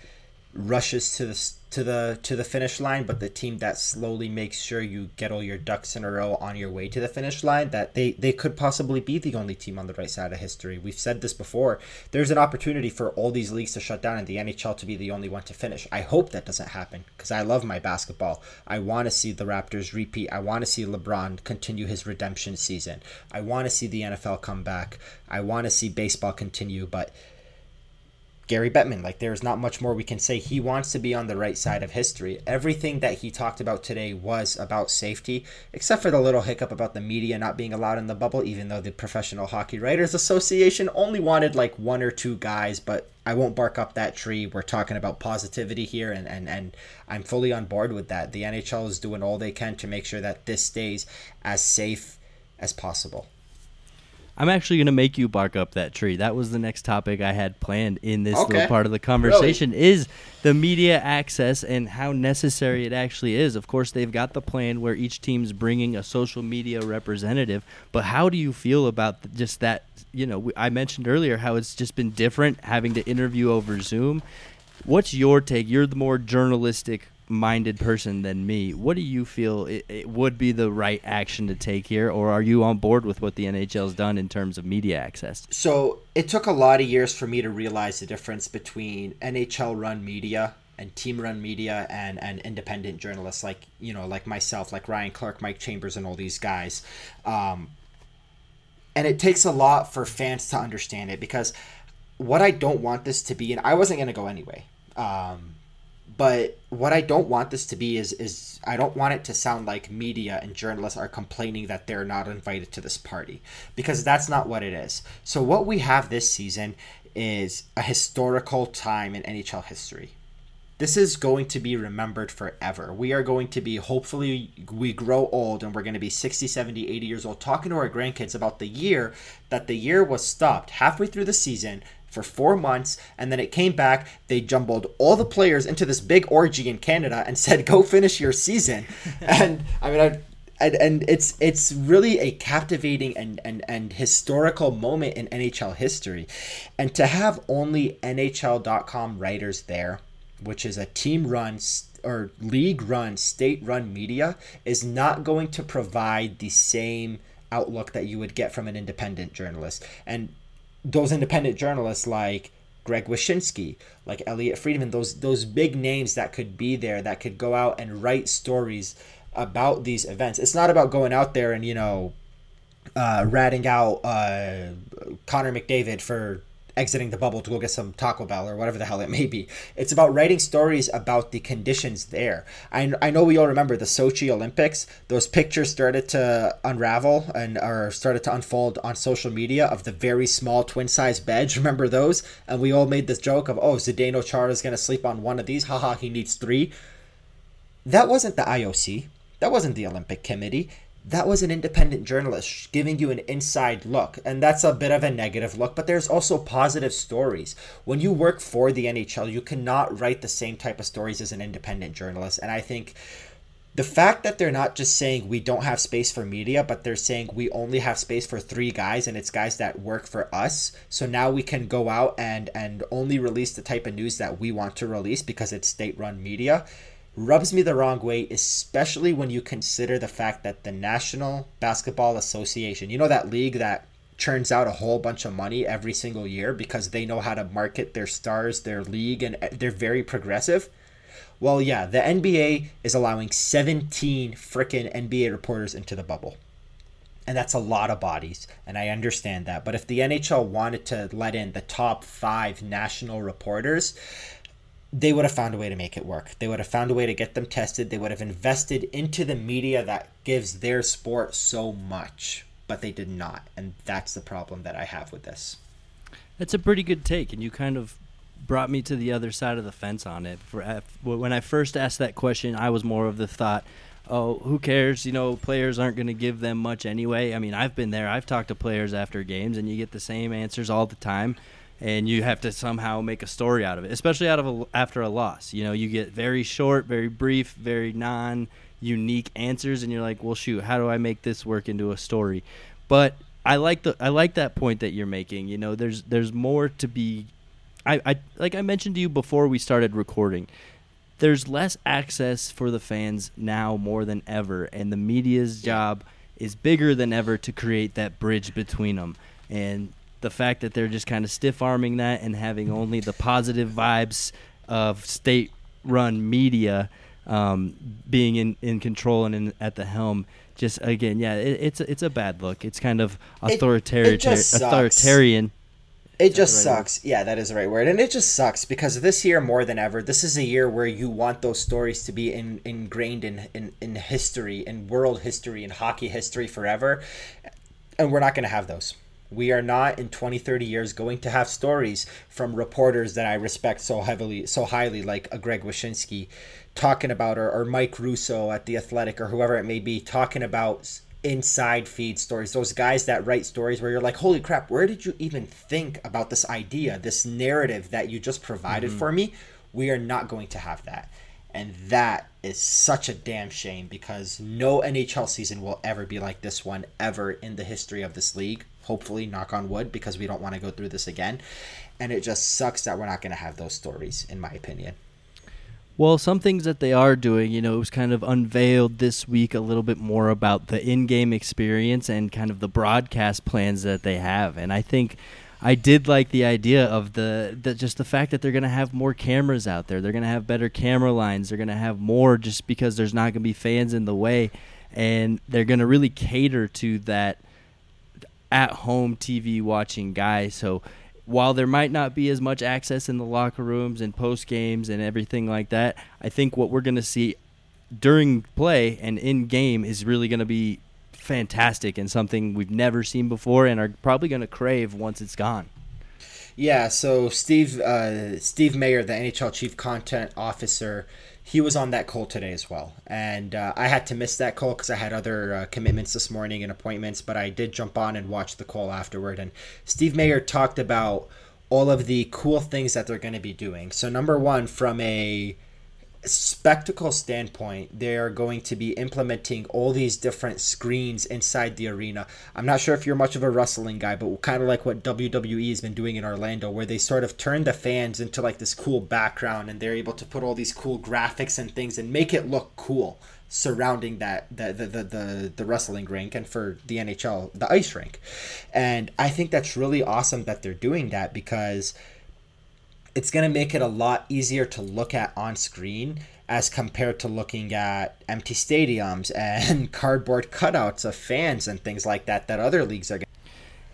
rushes to the to the to the finish line, but the team that slowly makes sure you get all your ducks in a row on your way to the finish line. That they they could possibly be the only team on the right side of history. We've said this before. There's an opportunity for all these leagues to shut down and the NHL to be the only one to finish. I hope that doesn't happen because I love my basketball. I want to see the Raptors repeat. I want to see LeBron continue his redemption season. I want to see the NFL come back. I want to see baseball continue, but Gary Bettman. Like, there's not much more we can say. He wants to be on the right side of history. Everything that he talked about today was about safety, except for the little hiccup about the media not being allowed in the bubble, even though the Professional Hockey Writers Association only wanted like one or two guys, but I won't bark up that tree. We're talking about positivity here, and, and, and I'm fully on board with that. The NHL is doing all they can to make sure that this stays as safe as possible. I'm actually going to make you bark up that tree. That was the next topic I had planned in this Okay. little part of the conversation is the media access and how necessary it actually is. Of course, they've got the plan where each team's bringing a social media representative, but how do you feel about just that, you know, I mentioned earlier how it's just been different having to interview over Zoom. What's your take? You're the more journalistic minded person than me. What do you feel it, it would be the right action to take here, or are you on board with what the NHL's done in terms of media access? So it took a lot of years for me to realize the difference between NHL run media and team run media and, and independent journalists like you know like myself like Ryan Clark Mike Chambers and all these guys um, and it takes a lot for fans to understand it because what I don't want this to be and I wasn't going to go anyway um, but what I don't want this to be is is I don't want it to sound like media and journalists are complaining that they're not invited to this party because that's not what it is. So what we have this season is a historical time in NHL history. This is going to be remembered forever. We are going to be hopefully we grow old and we're going to be 60, 70, 80 years old talking to our grandkids about the year that the year was stopped halfway through the season for four months and then it came back they jumbled all the players into this big orgy in canada and said go finish your season. And i mean I, and, and it's it's really a captivating and, and, and historical moment in nhl history. And to have only nhl.com writers there which is a team run or league run state run media is not going to provide the same outlook that you would get from an independent journalist. And those independent journalists like Greg Wyshynski, like Elliotte Friedman, those those big names that could be there that could go out and write stories about these events. It's not about going out there and you know uh, ratting out uh, Connor McDavid for exiting the bubble to go get some Taco Bell or whatever the hell it may be. It's about writing stories about the conditions there. I, I know we all remember the Sochi Olympics. Those pictures started to unravel and or started to unfold on social media of the very small twin-sized beds. Remember those? And we all made this joke of, oh, Zdeno Chara is going to sleep on one of these. Haha, he needs three. That wasn't the IOC. That wasn't the Olympic Committee that was an independent journalist giving you an inside look and that's a bit of a negative look but there's also positive stories. When you work for the nhl you cannot write the same type of stories as an independent journalist and i think the fact that they're not just saying we don't have space for media but they're saying we only have space for three guys and it's guys that work for us. So now we can go out and and only release the type of news that we want to release because it's state run media rubs me the wrong way, especially when you consider the fact that the National Basketball Association, you know, that league that churns out a whole bunch of money every single year because they know how to market their stars, their league, and they're very progressive. Well, yeah, the NBA is allowing 17 freaking NBA reporters into the bubble. And that's a lot of bodies, and I understand that. But if the NHL wanted to let in the top five national reporters, they would have found a way to make it work. They would have found a way to get them tested. They would have invested into the media that gives their sport so much, but they did not. And that's the problem that I have with this. That's a pretty good take, and you kind of brought me to the other side of the fence on it. For when I first asked that question, I was more of the thought, "Oh, who cares? You know, players aren't going to give them much anyway." I mean, I've been there. I've talked to players after games, and you get the same answers all the time and you have to somehow make a story out of it, especially out of a, after a loss. You know, you get very short, very brief, very non-unique answers, and you're like, "Well, shoot, how do I make this work into a story?" But I like the I like that point that you're making. You know, there's there's more to be. I, I like I mentioned to you before we started recording. There's less access for the fans now more than ever, and the media's job is bigger than ever to create that bridge between them. And the fact that they're just kind of stiff arming that and having only the positive vibes of state run media um, being in, in control and in, at the helm just again yeah it, it's a, it's a bad look it's kind of authoritarian it, it just authoritarian it just right sucks. Word? Yeah, that is the right word. And it just sucks because this year more than ever, this is a year where you want those stories to be in, ingrained in, in, in history, in world history, in hockey history forever. And we're not going to have those. We are not in 20, 30 years going to have stories from reporters that I respect so heavily, so highly, like a Greg Wyshynski talking about, or, or Mike Russo at The Athletic, or whoever it may be, talking about inside feed stories, those guys that write stories where you're like, holy crap, where did you even think about this idea, this narrative that you just provided mm-hmm. for me? We are not going to have that. And that is such a damn shame because no NHL season will ever be like this one ever in the history of this league. Hopefully, knock on wood, because we don't want to go through this again. And it just sucks that we're not going to have those stories, in my opinion. Well, some things that they are doing, you know, it was kind of unveiled this week a little bit more about the in game experience and kind of the broadcast plans that they have. And I think I did like the idea of the, the just the fact that they're going to have more cameras out there. They're going to have better camera lines. They're going to have more just because there's not going to be fans in the way. And they're going to really cater to that at home TV watching guy. So while there might not be as much access in the locker rooms and post games and everything like that, I think what we're going to see during play and in game is really going to be fantastic and something we've never seen before and are probably going to crave once it's gone. Yeah, so Steve uh, Steve Mayer, the NHL chief content officer, he was on that call today as well. And uh, I had to miss that call because I had other uh, commitments this morning and appointments, but I did jump on and watch the call afterward. And Steve Mayer talked about all of the cool things that they're going to be doing. So, number one, from a spectacle standpoint, they are going to be implementing all these different screens inside the arena. I'm not sure if you're much of a wrestling guy, but kind of like what WWE has been doing in Orlando, where they sort of turn the fans into like this cool background and they're able to put all these cool graphics and things and make it look cool surrounding that the the, the, the, the wrestling rink and for the NHL the ice rink. And I think that's really awesome that they're doing that because it's going to make it a lot easier to look at on screen as compared to looking at empty stadiums and cardboard cutouts of fans and things like that that other leagues are.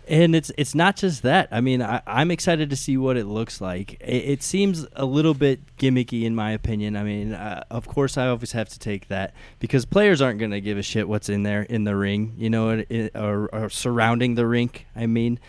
And it's it's not just that. I mean, I, am excited to see what it looks like. It, it, seems a little bit gimmicky, in my opinion. I mean, uh, of course, I always have to take that because players aren't going to give a shit what's in there in the ring, you know, or, or surrounding the rink. I mean,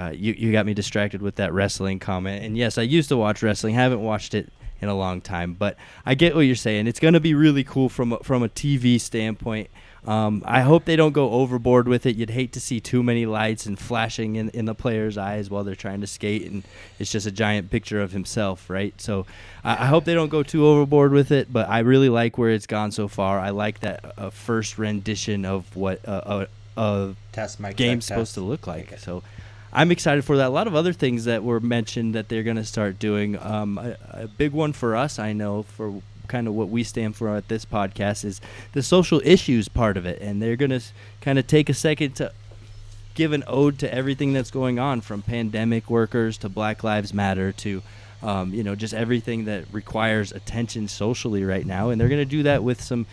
uh, you you got me distracted with that wrestling comment. And yes, I used to watch wrestling. Haven't watched it in a long time, but I get what you're saying. It's going to be really cool from a, from a TV standpoint. Um, I hope they don't go overboard with it. You'd hate to see too many lights and flashing in, in the player's eyes while they're trying to skate, and it's just a giant picture of himself, right? So I, I hope they don't go too overboard with it. But I really like where it's gone so far. I like that uh, first rendition of what uh, a, a test game's supposed to look like. So I'm excited for that. A lot of other things that were mentioned that they're going to start doing. Um, a, a, big one for us, I know, for kind of what we stand for at this podcast is the social issues part of it, and they're going to kind of take a second to give an ode to everything that's going on, from pandemic workers to Black Lives Matter to um, you know just everything that requires attention socially right now, and they're going to do that with some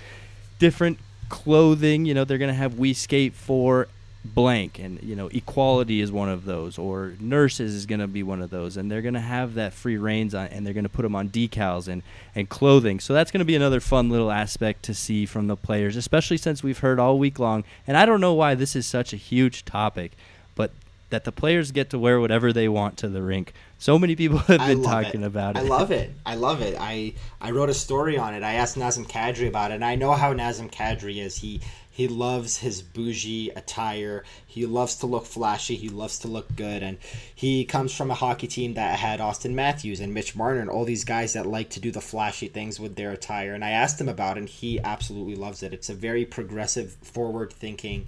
different clothing. You know, they're going to have We Skate for blank and you know equality is one of those or nurses is going to be one of those and they're going to have that free reigns on and they're going to put them on decals and and clothing so that's going to be another fun little aspect to see from the players especially since we've heard all week long and i don't know why this is such a huge topic but that the players get to wear whatever they want to the rink so many people have been talking it. about it. I love it. I love it. I I wrote a story on it. I asked Nazem Kadri about it, and I know how Nazem Kadri is. He he loves his bougie attire. He loves to look flashy. He loves to look good. And he comes from a hockey team that had Auston Matthews and Mitch Marner and all these guys that like to do the flashy things with their attire. And I asked him about it, and he absolutely loves it. It's a very progressive, forward thinking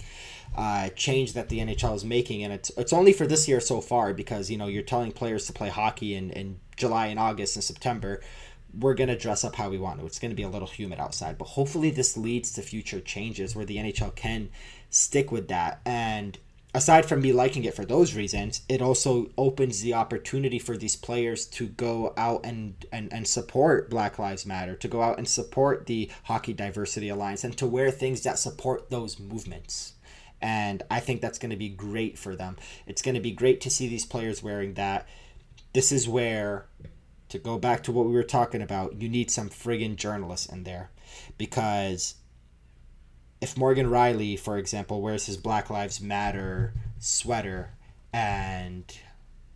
uh, change that the NHL is making. And it's, it's only for this year so far because, you know, you're telling players to play hockey in, in July and August and September we're going to dress up how we want to. It's going to be a little humid outside, but hopefully this leads to future changes where the NHL can stick with that. And aside from me liking it for those reasons, it also opens the opportunity for these players to go out and, and, and support Black Lives Matter, to go out and support the Hockey Diversity Alliance, and to wear things that support those movements. And I think that's going to be great for them. It's going to be great to see these players wearing that. This is where to go back to what we were talking about, you need some friggin' journalists in there. Because if Morgan Rielly, for example, wears his Black Lives Matter sweater and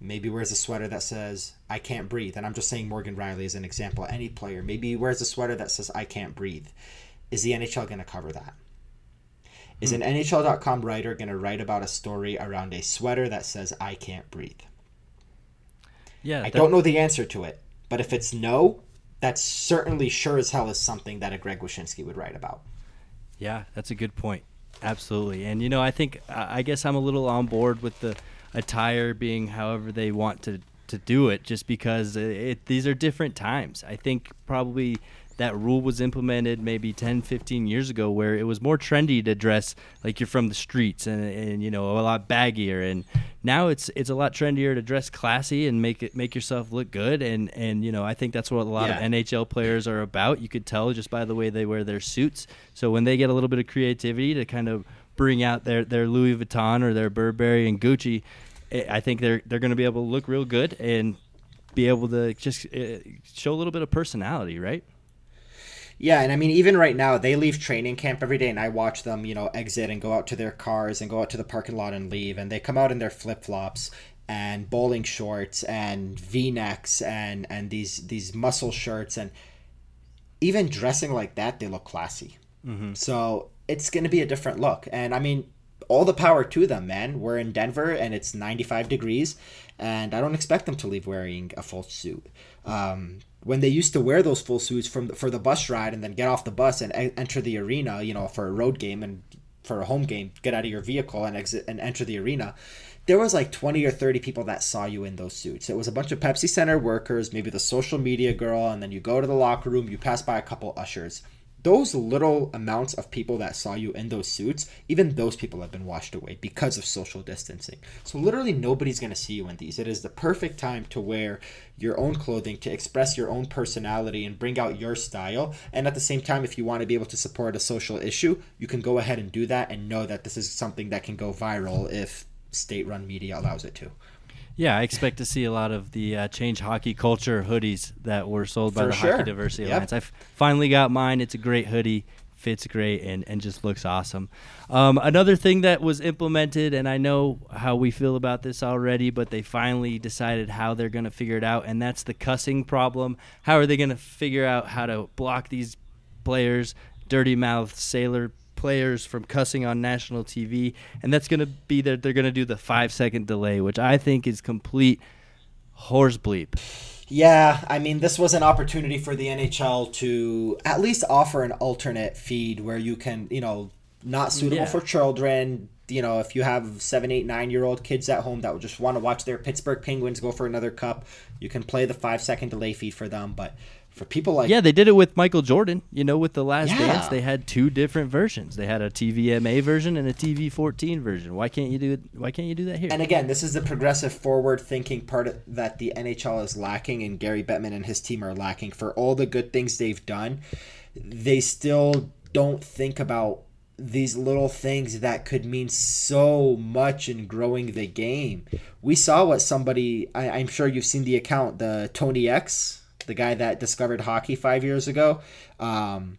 maybe wears a sweater that says, I can't breathe, and I'm just saying Morgan Rielly as an example, any player, maybe he wears a sweater that says, I can't breathe. Is the NHL going to cover that? Is hmm. an NHL.com writer going to write about a story around a sweater that says "I can't breathe"? Yeah, I that- don't know the answer to it, but if it's no, that certainly sure as hell is something that a Greg Wyshynski would write about. Yeah, that's a good point. Absolutely. And you know, I think I I guess I'm a little on board with the attire being however they want to to do it just because it, it these are different times. I think probably that rule was implemented maybe 10 15 years ago where it was more trendy to dress like you're from the streets and, and you know a lot baggier and now it's it's a lot trendier to dress classy and make it make yourself look good and and you know I think that's what a lot Yeah. of NHL players are about. You could tell just by the way they wear their suits. So when they get a little bit of creativity to kind of bring out their, their Louis Vuitton or their Burberry and Gucci, eh, I think they're they're going to be able to look real good and be able to just uh, show a little bit of personality, right? Yeah, and I mean, even right now, they leave training camp every day, and I watch them, you know, exit and go out to their cars and go out to the parking lot and leave, and they come out in their flip flops and bowling shorts and V necks and and these these muscle shirts. And even dressing like that, they look classy. Mm-hmm. So it's going to be a different look, and I mean, all the power to them, man. We're in Denver, and it's 95 degrees, and I don't expect them to leave wearing a full suit. Um, when they used to wear those full suits from for the bus ride and then get off the bus and e- enter the arena, you know, for a road game and for a home game, get out of your vehicle and exit and enter the arena. There was like 20 or 30 people that saw you in those suits. It was a bunch of Pepsi Center workers, maybe the social media girl, and then you go to the locker room, you pass by a couple ushers. Those little amounts of people that saw you in those suits, even those people have been washed away because of social distancing. So literally nobody's going to see you in these. It is the perfect time to wear your own clothing to express your own personality and bring out your style. And at the same time, if you want to be able to support a social issue, you can go ahead and do that and know that this is something that can go viral if state-run media allows it to. Yeah, I expect to see a lot of the uh, change hockey culture hoodies that were sold by For the sure. Hockey Diversity Yep. Alliance. I've finally got mine. It's a great hoodie, fits great, and, and just looks awesome. Um, another thing that was implemented, and I know how we feel about this already, but they finally decided how they're going to figure it out, and that's the cussing problem. How are they going to figure out how to block these players, dirty mouth sailor players from cussing on national TV, and that's going to be that they're going to do the five second delay, which I think is complete horse bleep. Yeah, I mean, this was an opportunity for the NHL to at least offer an alternate feed where you can, you know, not suitable Yeah. for children. You know, if you have seven, eight, nine year old kids at home that would just want to watch their Pittsburgh Penguins go for another cup, you can play the five second delay feed for them. But for people like Yeah, they did it with Michael Jordan. You know, with the Last Yeah. Dance, they had two different versions. They had a TVMA version and a TV14 version. Why can't you do? it Why can't you do that here? And again, this is the progressive forward thinking part of, that the NHL is lacking and Gary Bettman and his team are lacking. For all the good things they've done, they still don't think about these little things that could mean so much in growing the game. We saw what somebody, I, I'm sure you've seen the account, the Tony X, the guy that discovered hockey five years ago. Um,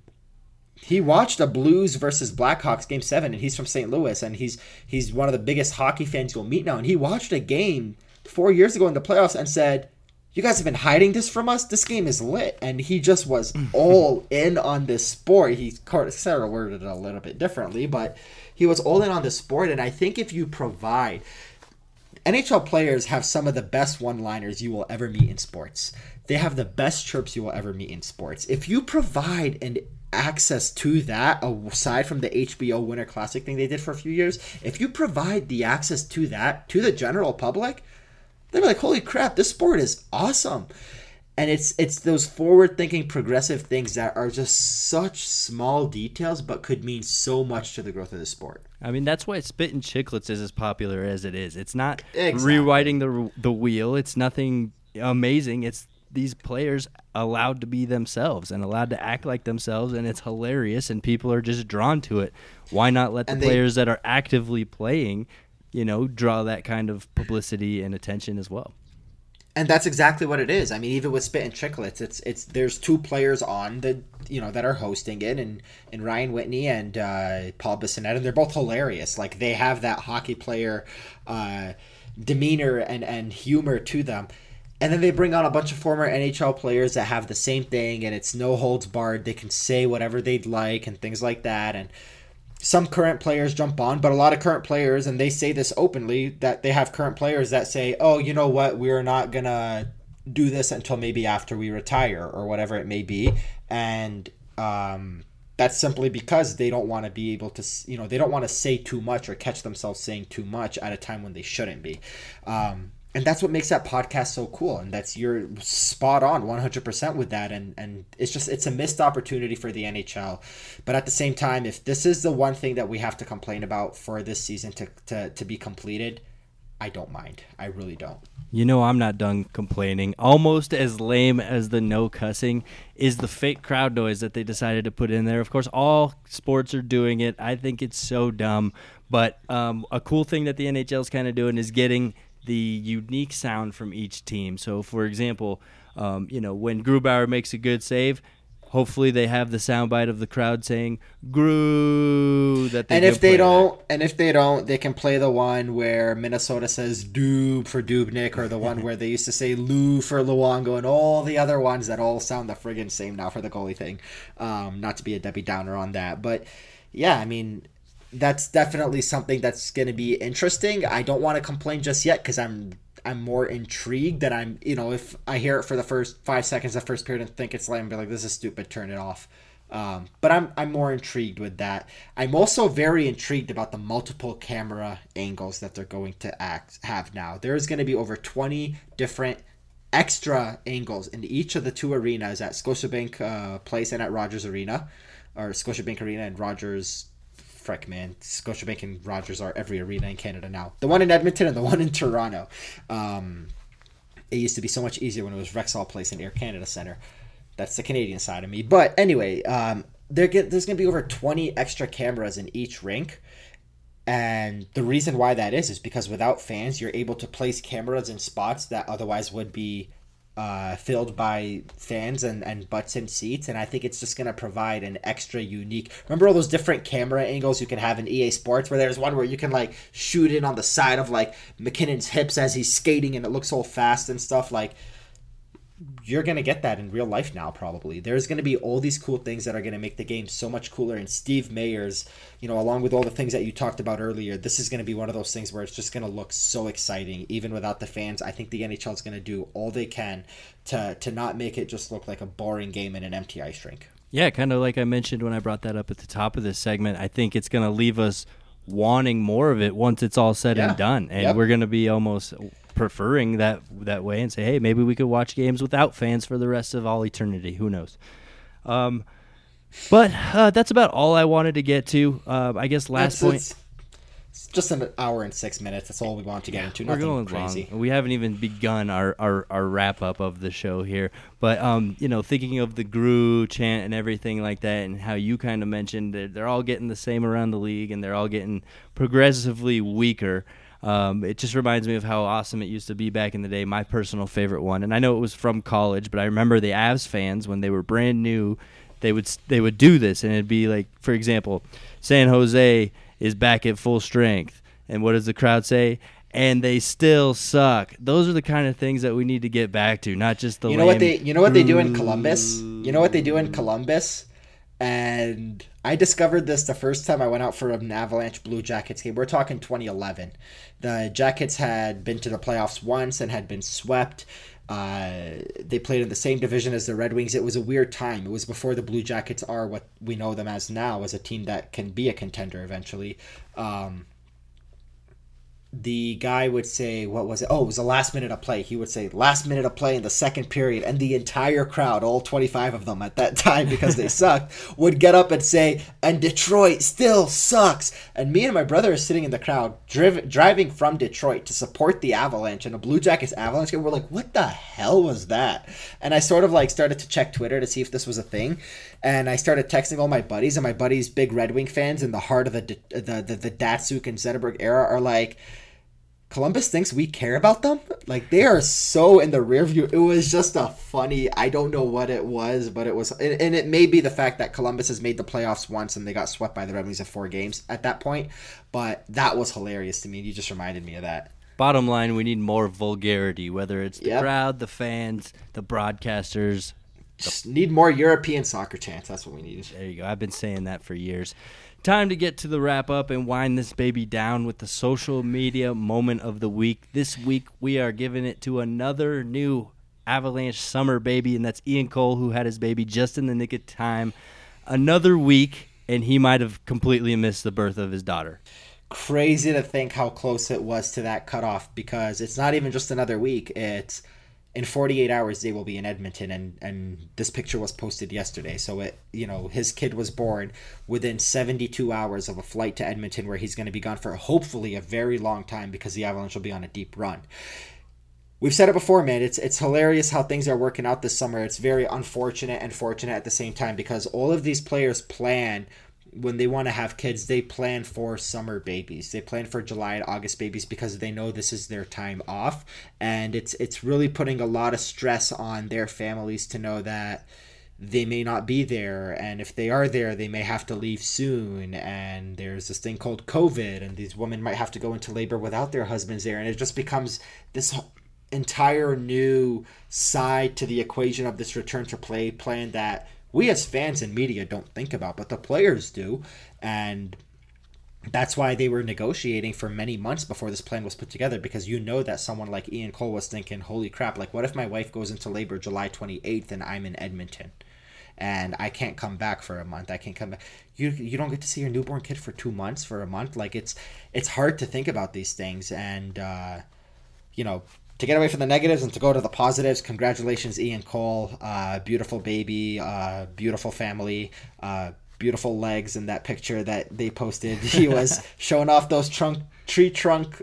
he watched a Blues versus Blackhawks game seven, and he's from St. Louis, and he's he's one of the biggest hockey fans you'll meet now. And he watched a game four years ago in the playoffs and said, "You guys have been hiding this from us. This game is lit." And he just was all in on this sport. He of worded it a little bit differently, but he was all in on the sport. And I think if you provide NHL players have some of the best one liners you will ever meet in sports. They have the best chirps you will ever meet in sports. If you provide an access to that, aside from the HBO Winter Classic thing they did for a few years, if you provide the access to that to the general public, they're like, holy crap, this sport is awesome. And it's it's those forward thinking progressive things that are just such small details but could mean so much to the growth of the sport. I mean, that's why Spit and Chicklets is as popular as it is. It's not Exactly. rewriting the the wheel. It's nothing amazing. It's these players allowed to be themselves and allowed to act like themselves, and it's hilarious, and people are just drawn to it. Why not let the And they- players that are actively playing, you know, draw that kind of publicity and attention as well? And that's exactly what it is. I mean, even with Spit and Chicklets, it's it's there's two players on the you know that are hosting it, and and Ryan Whitney and uh, Paul Bissonnette, and they're both hilarious. Like they have that hockey player uh, demeanor and and humor to them. And then they bring on a bunch of former NHL players that have the same thing, and it's no holds barred. They can say whatever they'd like and things like that. And some current players jump on, but a lot of current players, and they say this openly, that they have current players that say, oh, you know what, we're not going to do this until maybe after we retire or whatever it may be. And um, that's simply because they don't want to be able to, you know, they don't want to say too much or catch themselves saying too much at a time when they shouldn't be. Um, and that's what makes that podcast so cool and that's you're spot on 100% with that and and it's just it's a missed opportunity for the NHL but at the same time if this is the one thing that we have to complain about for this season to to, to be completed I don't mind. I really don't. You know, I'm not done complaining. Almost as lame as the no cussing is the fake crowd noise that they decided to put in there. Of course, all sports are doing it. I think it's so dumb. But um, a cool thing that the NHL is kind of doing is getting the unique sound from each team. So, for example, um, you know, when Grubauer makes a good save, hopefully they have the soundbite of the crowd saying "Gru." That and if they don't, and if they don't, they can play the one where Minnesota says "Doob" for Dubnyk, or the one where they used to say "Lou" for Luongo, and all the other ones that all sound the friggin' same now for the goalie thing. Um, not to be a Debbie Downer on that, but yeah, I mean that's definitely something that's going to be interesting. I don't want to complain just yet because I'm I'm more intrigued that I'm you know if I hear it for the first five seconds of first period and think it's lame, and be like this is stupid, turn it off. Um, but I'm I'm more intrigued with that. I'm also very intrigued about the multiple camera angles that they're going to act have now. There's going to be over 20 different extra angles in each of the two arenas at Scotiabank uh, Place and at Rogers Arena, or Scotiabank Arena and Rogers frick, man, Scotiabank and Rogers are every arena in Canada now. The one in Edmonton and the one in Toronto. Um, it used to be so much easier when it was Rexall Place and Air Canada Center. That's the Canadian side of me. But anyway, um, there get, there's going to be over 20 extra cameras in each rink. And the reason why that is is because without fans, you're able to place cameras in spots that otherwise would be uh, filled by fans and, and butts and seats. And I think it's just going to provide an extra unique. Remember all those different camera angles you can have in EA Sports, where there's one where you can like shoot in on the side of like MacKinnon's hips as he's skating and it looks all fast and stuff. Like you're going to get that in real life now probably there's going to be all these cool things that are going to make the game so much cooler and steve mayers you know along with all the things that you talked about earlier this is going to be one of those things where it's just going to look so exciting even without the fans i think the nhl is going to do all they can to to not make it just look like a boring game in an empty ice rink yeah kind of like i mentioned when i brought that up at the top of this segment i think it's going to leave us wanting more of it once it's all said yeah. and done and yep. we're going to be almost preferring that that way and say, hey, maybe we could watch games without fans for the rest of all eternity. Who knows? Um, but uh, that's about all I wanted to get to. Uh, I guess last point. It's, it's just an hour and six minutes. That's all we want to get into. Nothing We're going crazy. Long. We haven't even begun our, our, our wrap up of the show here. But um, you know, thinking of the Gru chant and everything like that, and how you kind of mentioned that they're all getting the same around the league, and they're all getting progressively weaker. Um, it just reminds me of how awesome it used to be back in the day. My personal favorite one, and I know it was from college, but I remember the Avs fans when they were brand new, they would they would do this, and it'd be like, for example, San Jose is back at full strength, and what does the crowd say? And they still suck. Those are the kind of things that we need to get back to, not just the. You know what they? You know what they do in Columbus. You know what they do in Columbus and I discovered this the first time I went out for an Avalanche Blue Jackets game. We're talking 2011. The Jackets had been to the playoffs once and had been swept. Uh, they played in the same division as the Red Wings. It was a weird time. It was before the Blue Jackets are what we know them as now, as a team that can be a contender eventually. Um, the guy would say, what was it? Oh, it was the last minute of play. He would say, last minute of play in the second period. And the entire crowd, all 25 of them at that time because they sucked, would get up and say, and Detroit still sucks. And me and my brother are sitting in the crowd, driv- driving from Detroit to support the Avalanche and a Blue Jackets Avalanche game. We're like, what the hell was that? And I sort of like started to check Twitter to see if this was a thing. And I started texting all my buddies, and my buddies, big Red Wing fans in the heart of the, the, the, the Datsyuk and Zetterberg era, are like, Columbus thinks we care about them. Like they are so in the rear view. It was just a funny. I don't know what it was, but it was, and, and, it may be the fact that Columbus has made the playoffs once and they got swept by the Red Wings in four games at that point. But that was hilarious to me. You just reminded me of that. Bottom line, we need more vulgarity, whether it's the yep. crowd, the fans, the broadcasters. Just need more European soccer chants. That's what we need. There you go. I've been saying that for years. Time to get to the wrap up and wind this baby down with the social media moment of the week. This week, we are giving it to another new Avalanche summer baby, and that's Ian Cole, who had his baby just in the nick of time. Another week, and he might have completely missed the birth of his daughter. Crazy to think how close it was to that cutoff because it's not even just another week. It's in 48 hours they will be in Edmonton and and this picture was posted yesterday so it you know his kid was born within 72 hours of a flight to Edmonton where he's going to be gone for hopefully a very long time because the Avalanche will be on a deep run We've said it before, man. It's it's hilarious how things are working out this summer. It's very unfortunate and fortunate at the same time because all of these players plan when they want to have kids, they plan for summer babies. They plan for July and August babies because they know this is their time off, and it's it's really putting a lot of stress on their families to know that they may not be there. And if they are there they may have to leave soon. And there's this thing called covid and these women might have to go into labor without their husbands there. And it just becomes this entire new side to the equation of this return to play plan that we as fans and media don't think about, but the players do. And that's why they were negotiating for many months before this plan was put together because you know that someone like Ian Cole was thinking, holy crap, like what if my wife goes into labor July 28th and I'm in Edmonton? and I can't come back for a month. I can't come back. You you don't get to see your newborn kid for two months for a month. Like it's it's hard to think about these things, and uh, you know to get away from the negatives and to go to the positives, congratulations, Ian Cole. Uh, beautiful baby, uh, beautiful family, uh, beautiful legs in that picture that they posted. He was showing off those trunk tree trunk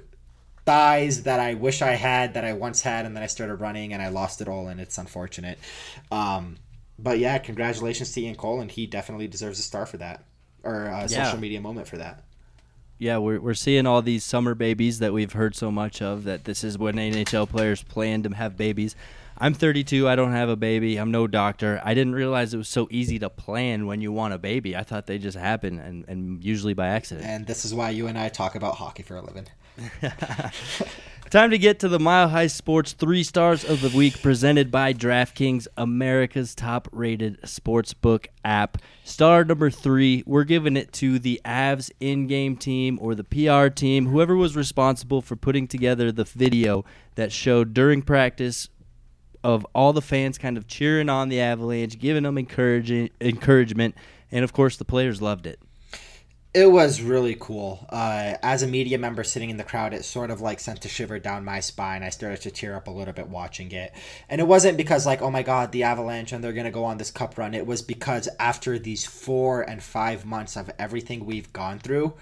thighs that I wish I had that I once had, and then I started running and I lost it all, and it's unfortunate. Um, but yeah, congratulations to Ian Cole, and he definitely deserves a star for that, or a yeah. social media moment for that yeah, we're, we're seeing all these summer babies that we've heard so much of that this is when NHL players plan to have babies. I'm 32. I don't have a baby. I'm no doctor. I didn't realize it was so easy to plan when you want a baby. I thought they just happen and, and usually by accident. And this is why you and I talk about hockey for a living. Time to get to the Mile High Sports three stars of the week presented by DraftKings, America's top rated sportsbook app. Star number three, we're giving it to the Avs in game team or the PR team, whoever was responsible for putting together the video that showed during practice of all the fans kind of cheering on the Avalanche, giving them encouraging encouragement, and of course the players loved it. It was really cool. Uh, as a media member sitting in the crowd, it sort of like sent a shiver down my spine. I started to tear up a little bit watching it. And it wasn't because, like, oh my God, the Avalanche and they're going to go on this cup run. It was because after these four and five months of everything we've gone through,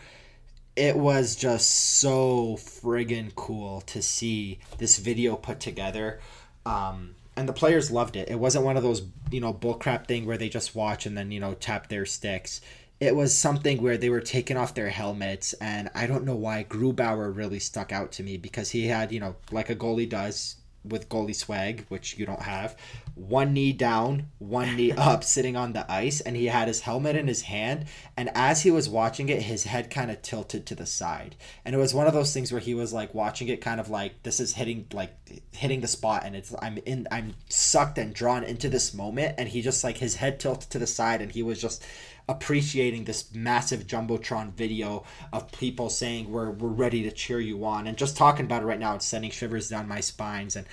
it was just so friggin' cool to see this video put together. Um, and the players loved it. It wasn't one of those, you know, bullcrap thing where they just watch and then, you know, tap their sticks it was something where they were taking off their helmets and i don't know why grubauer really stuck out to me because he had you know like a goalie does with goalie swag which you don't have one knee down one knee up sitting on the ice and he had his helmet in his hand and as he was watching it his head kind of tilted to the side. And it was one of those things where he was like watching it kind of like this is hitting like hitting the spot and it's i'm in i'm sucked and drawn into this moment and he just like his head tilted to the side and he was just appreciating this massive jumbotron video of people saying we're, we're ready to cheer you on and just talking about it right now it's sending shivers down my spines and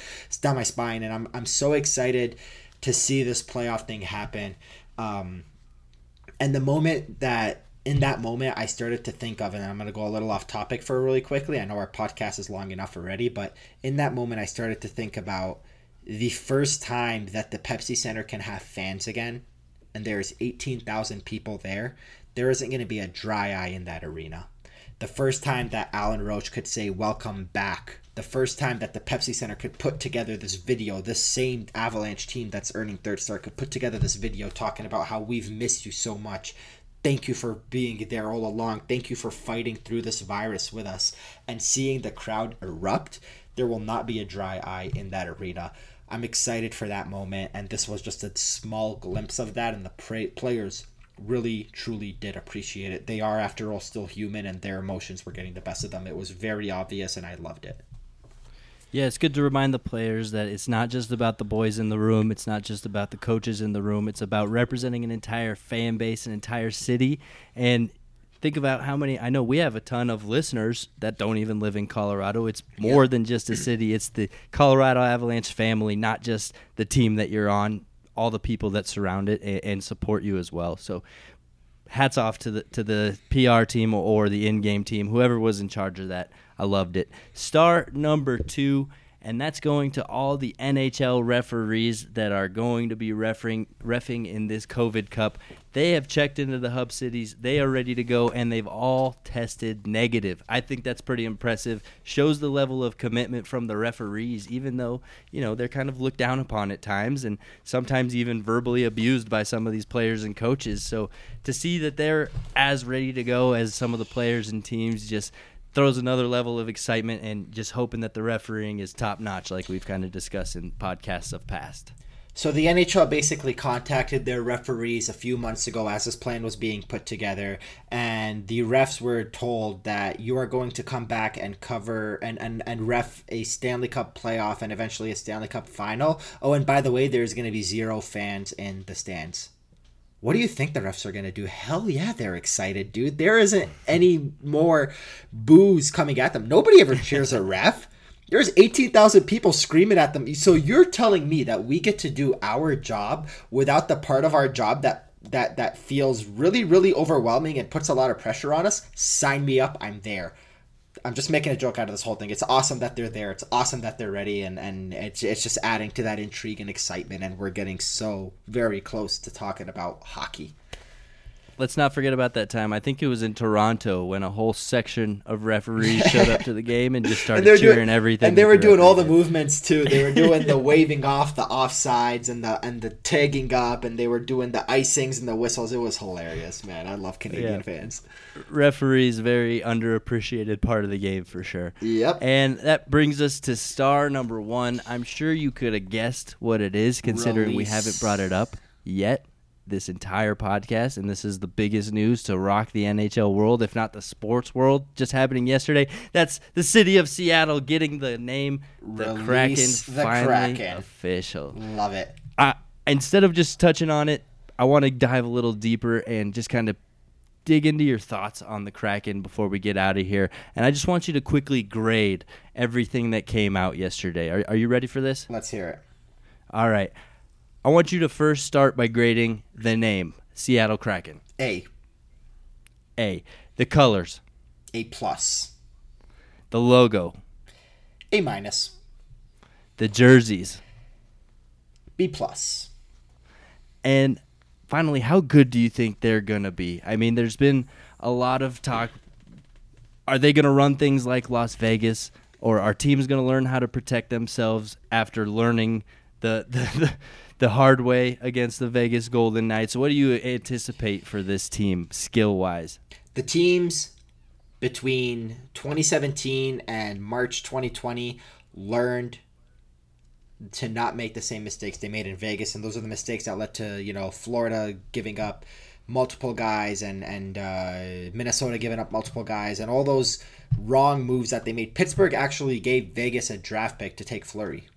down my spine and I'm, I'm so excited to see this playoff thing happen um, and the moment that in that moment I started to think of and I'm going to go a little off topic for really quickly I know our podcast is long enough already but in that moment I started to think about the first time that the Pepsi Center can have fans again and there's 18,000 people there, there isn't going to be a dry eye in that arena. The first time that Alan Roach could say, Welcome back, the first time that the Pepsi Center could put together this video, this same Avalanche team that's earning third star could put together this video talking about how we've missed you so much. Thank you for being there all along. Thank you for fighting through this virus with us. And seeing the crowd erupt, there will not be a dry eye in that arena. I'm excited for that moment, and this was just a small glimpse of that, and the pra- players really truly did appreciate it. They are, after all, still human, and their emotions were getting the best of them. It was very obvious, and I loved it. Yeah, it's good to remind the players that it's not just about the boys in the room. It's not just about the coaches in the room. It's about representing an entire fan base, an entire city, and think about how many I know we have a ton of listeners that don't even live in Colorado. It's more yeah. than just a city. It's the Colorado Avalanche family, not just the team that you're on, all the people that surround it and, and support you as well. So hats off to the to the PR team or the in-game team, whoever was in charge of that. I loved it. Star number 2 and that's going to all the NHL referees that are going to be refereeing refing in this COVID Cup. They have checked into the hub cities. They are ready to go, and they've all tested negative. I think that's pretty impressive. Shows the level of commitment from the referees, even though you know they're kind of looked down upon at times, and sometimes even verbally abused by some of these players and coaches. So to see that they're as ready to go as some of the players and teams, just throws another level of excitement and just hoping that the refereeing is top notch, like we've kind of discussed in podcasts of past. So the NHL basically contacted their referees a few months ago as this plan was being put together, and the refs were told that you are going to come back and cover and, and, and ref a Stanley Cup playoff and eventually a Stanley Cup final. Oh, and by the way, there's going to be zero fans in the stands. What do you think the refs are going to do? Hell yeah, they're excited, dude. There isn't any more boos coming at them. Nobody ever cheers a ref. There's 18,000 people screaming at them. So you're telling me that we get to do our job without the part of our job that that that feels really really overwhelming and puts a lot of pressure on us? Sign me up. I'm there. I'm just making a joke out of this whole thing. It's awesome that they're there. It's awesome that they're ready, and and it's it's just adding to that intrigue and excitement. And we're getting so very close to talking about hockey let's not forget about that time. I think it was in Toronto when a whole section of referees showed up to the game and just started and cheering doing, everything. And they were doing all the movements too. They were doing the waving off the offsides and the and the tagging up, and they were doing the icings and the whistles. It was hilarious, man. I love Canadian yeah. fans. Referees very underappreciated part of the game for sure. Yep. And that brings us to star number one. I'm sure you could have guessed what it is, considering Release. we haven't brought it up yet this entire podcast, and this is the biggest news to rock the NHL world, if not the sports world, just happening yesterday. That's the city of Seattle getting the name the Release Kraken the finally Kraken. official. Love it. I, instead of just touching on it, I want to dive a little deeper and just kind of dig into your thoughts on the Kraken before we get out of here. And I just want you to quickly grade everything that came out yesterday. Are, are you ready for this? Let's hear it. All right. I want you to first start by grading the name Seattle Kraken. A. A. The colors. A plus. The logo. A minus. The jerseys. B plus. And finally, how good do you think they're gonna be? I mean, there's been a lot of talk. Are they gonna run things like Las Vegas, or are teams gonna learn how to protect themselves after learning the the, the the hard way against the Vegas Golden Knights. What do you anticipate for this team skill wise? The teams between 2017 and March 2020 learned to not make the same mistakes they made in Vegas, and those are the mistakes that led to you know Florida giving up multiple guys and and uh, Minnesota giving up multiple guys and all those wrong moves that they made. Pittsburgh actually gave Vegas a draft pick to take Fleury,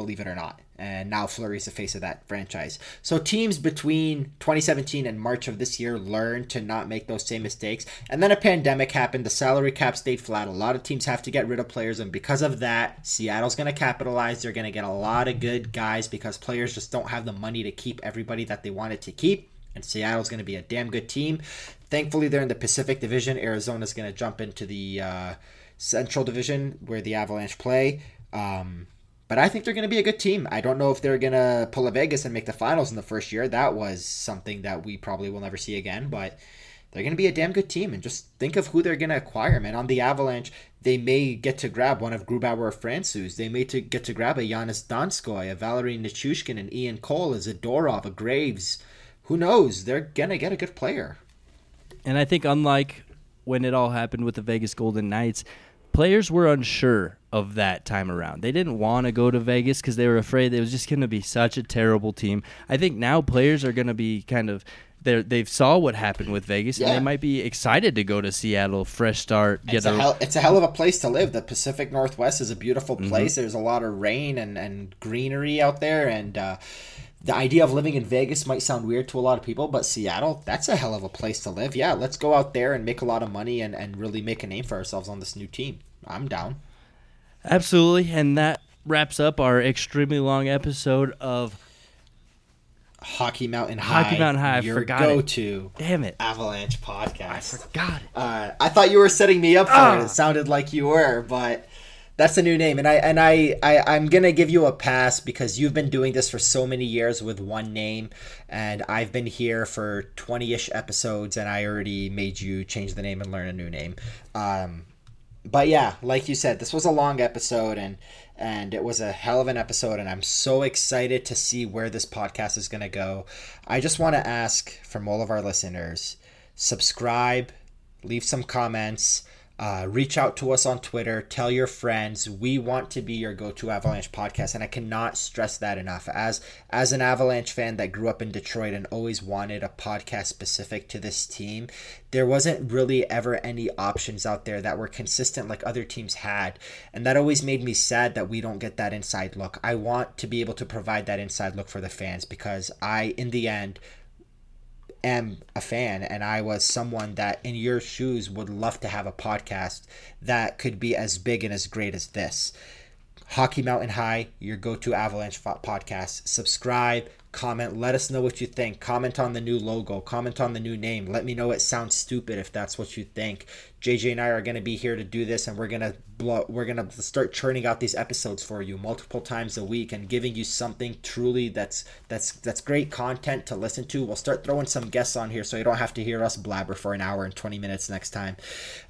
believe it or not and now Fleury's the face of that franchise. So teams between 2017 and March of this year learned to not make those same mistakes. And then a pandemic happened. The salary cap stayed flat. A lot of teams have to get rid of players, and because of that, Seattle's going to capitalize. They're going to get a lot of good guys because players just don't have the money to keep everybody that they wanted to keep. And Seattle's going to be a damn good team. Thankfully, they're in the Pacific Division. Arizona's going to jump into the uh, Central Division where the Avalanche play. Um, but I think they're going to be a good team. I don't know if they're going to pull a Vegas and make the finals in the first year. That was something that we probably will never see again. But they're going to be a damn good team. And just think of who they're going to acquire, man. On the Avalanche, they may get to grab one of Grubauer or Francouz. They may to get to grab a Joonas Donskoy, a Valeri Nichushkin, an Ian Cole, a Zadorov, a Graves. Who knows? They're going to get a good player. And I think, unlike when it all happened with the Vegas Golden Knights, players were unsure of that time around. They didn't want to go to Vegas because they were afraid it was just going to be such a terrible team. I think now players are going to be kind of they they've saw what happened with Vegas yeah. and they might be excited to go to Seattle, fresh start. Get it's a, a hell, it's a hell of a place to live. The Pacific Northwest is a beautiful mm-hmm. place. Mm-hmm. There's a lot of rain and, and greenery out there, and uh, the idea of living in Vegas might sound weird to a lot of people, but Seattle, that's a hell of a place to live. Yeah, let's go out there and make a lot of money and, and really make a name for ourselves on this new team. I'm down. Absolutely. And that wraps up our extremely long episode of Hockey Mountain High. Hockey Mountain High. I Your forgot go it. to Damn it. Avalanche podcast. I forgot it. Uh, I thought you were setting me up for Ah. it. It sounded like you were, but that's a new name, and I and I, I I'm gonna give you a pass because you've been doing this for so many years with one name, and I've been here for twenty ish episodes, and I already made you change the name and learn a new name. Um, but yeah, like you said, this was a long episode, and and it was a hell of an episode, and I'm so excited to see where this podcast is gonna go. I just want to ask from all of our listeners, subscribe, leave some comments. Uh, reach out to us on Twitter. Tell your friends. We want to be your go-to Avalanche podcast, and I cannot stress that enough. As as an Avalanche fan that grew up in Detroit and always wanted a podcast specific to this team, there wasn't really ever any options out there that were consistent like other teams had, and that always made me sad that we don't get that inside look. I want to be able to provide that inside look for the fans because I, in the end, am a fan and I was someone that in your shoes would love to have a podcast that could be as big and as great as this. Hockey Mountain High, your go to Avalanche podcast. Subscribe, comment, let us know what you think. Comment on the new logo, comment on the new name. Let me know it sounds stupid if that's what you think. JJ and I are going to be here to do this and we're going to blow we're going to start churning out these episodes for you multiple times a week and giving you something truly that's that's that's great content to listen to. We'll start throwing some guests on here so you don't have to hear us blabber for an hour and 20 minutes next time.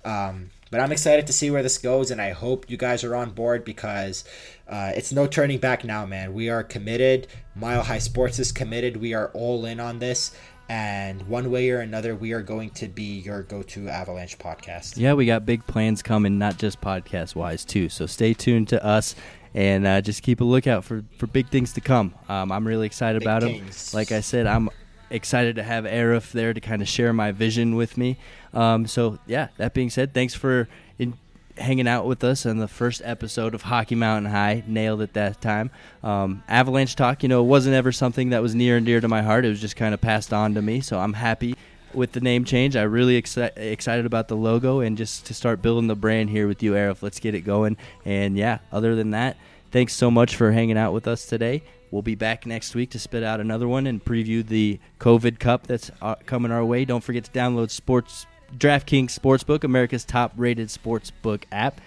Um, but I'm excited to see where this goes, and I hope you guys are on board because uh, it's no turning back now, man. We are committed. Mile High Sports is committed. We are all in on this, and one way or another, we are going to be your go-to Avalanche podcast. Yeah, we got big plans coming, not just podcast wise, too. So stay tuned to us and uh, just keep a lookout for, for big things to come. Um, I'm really excited Big about them. Like I said, I'm excited to have Aarif there to kind of share my vision with me. Um, so, yeah, that being said, thanks for in, hanging out with us on the first episode of Hockey Mountain High. Nailed it that time. Um, Avalanche Talk, you know, it wasn't ever something that was near and dear to my heart. It was just kind of passed on to me. So I'm happy with the name change. I really exci- excited about the logo and just to start building the brand here with you, Aarif. Let's get it going. And yeah, other than that, thanks so much for hanging out with us today. We'll be back next week to spit out another one and preview the COVID Cup that's uh, coming our way. Don't forget to download Sports DraftKings Sportsbook, America's top-rated sportsbook app.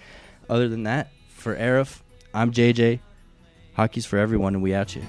Other than that, for Aarif, I'm JJ. Hockey's for everyone, and we out you.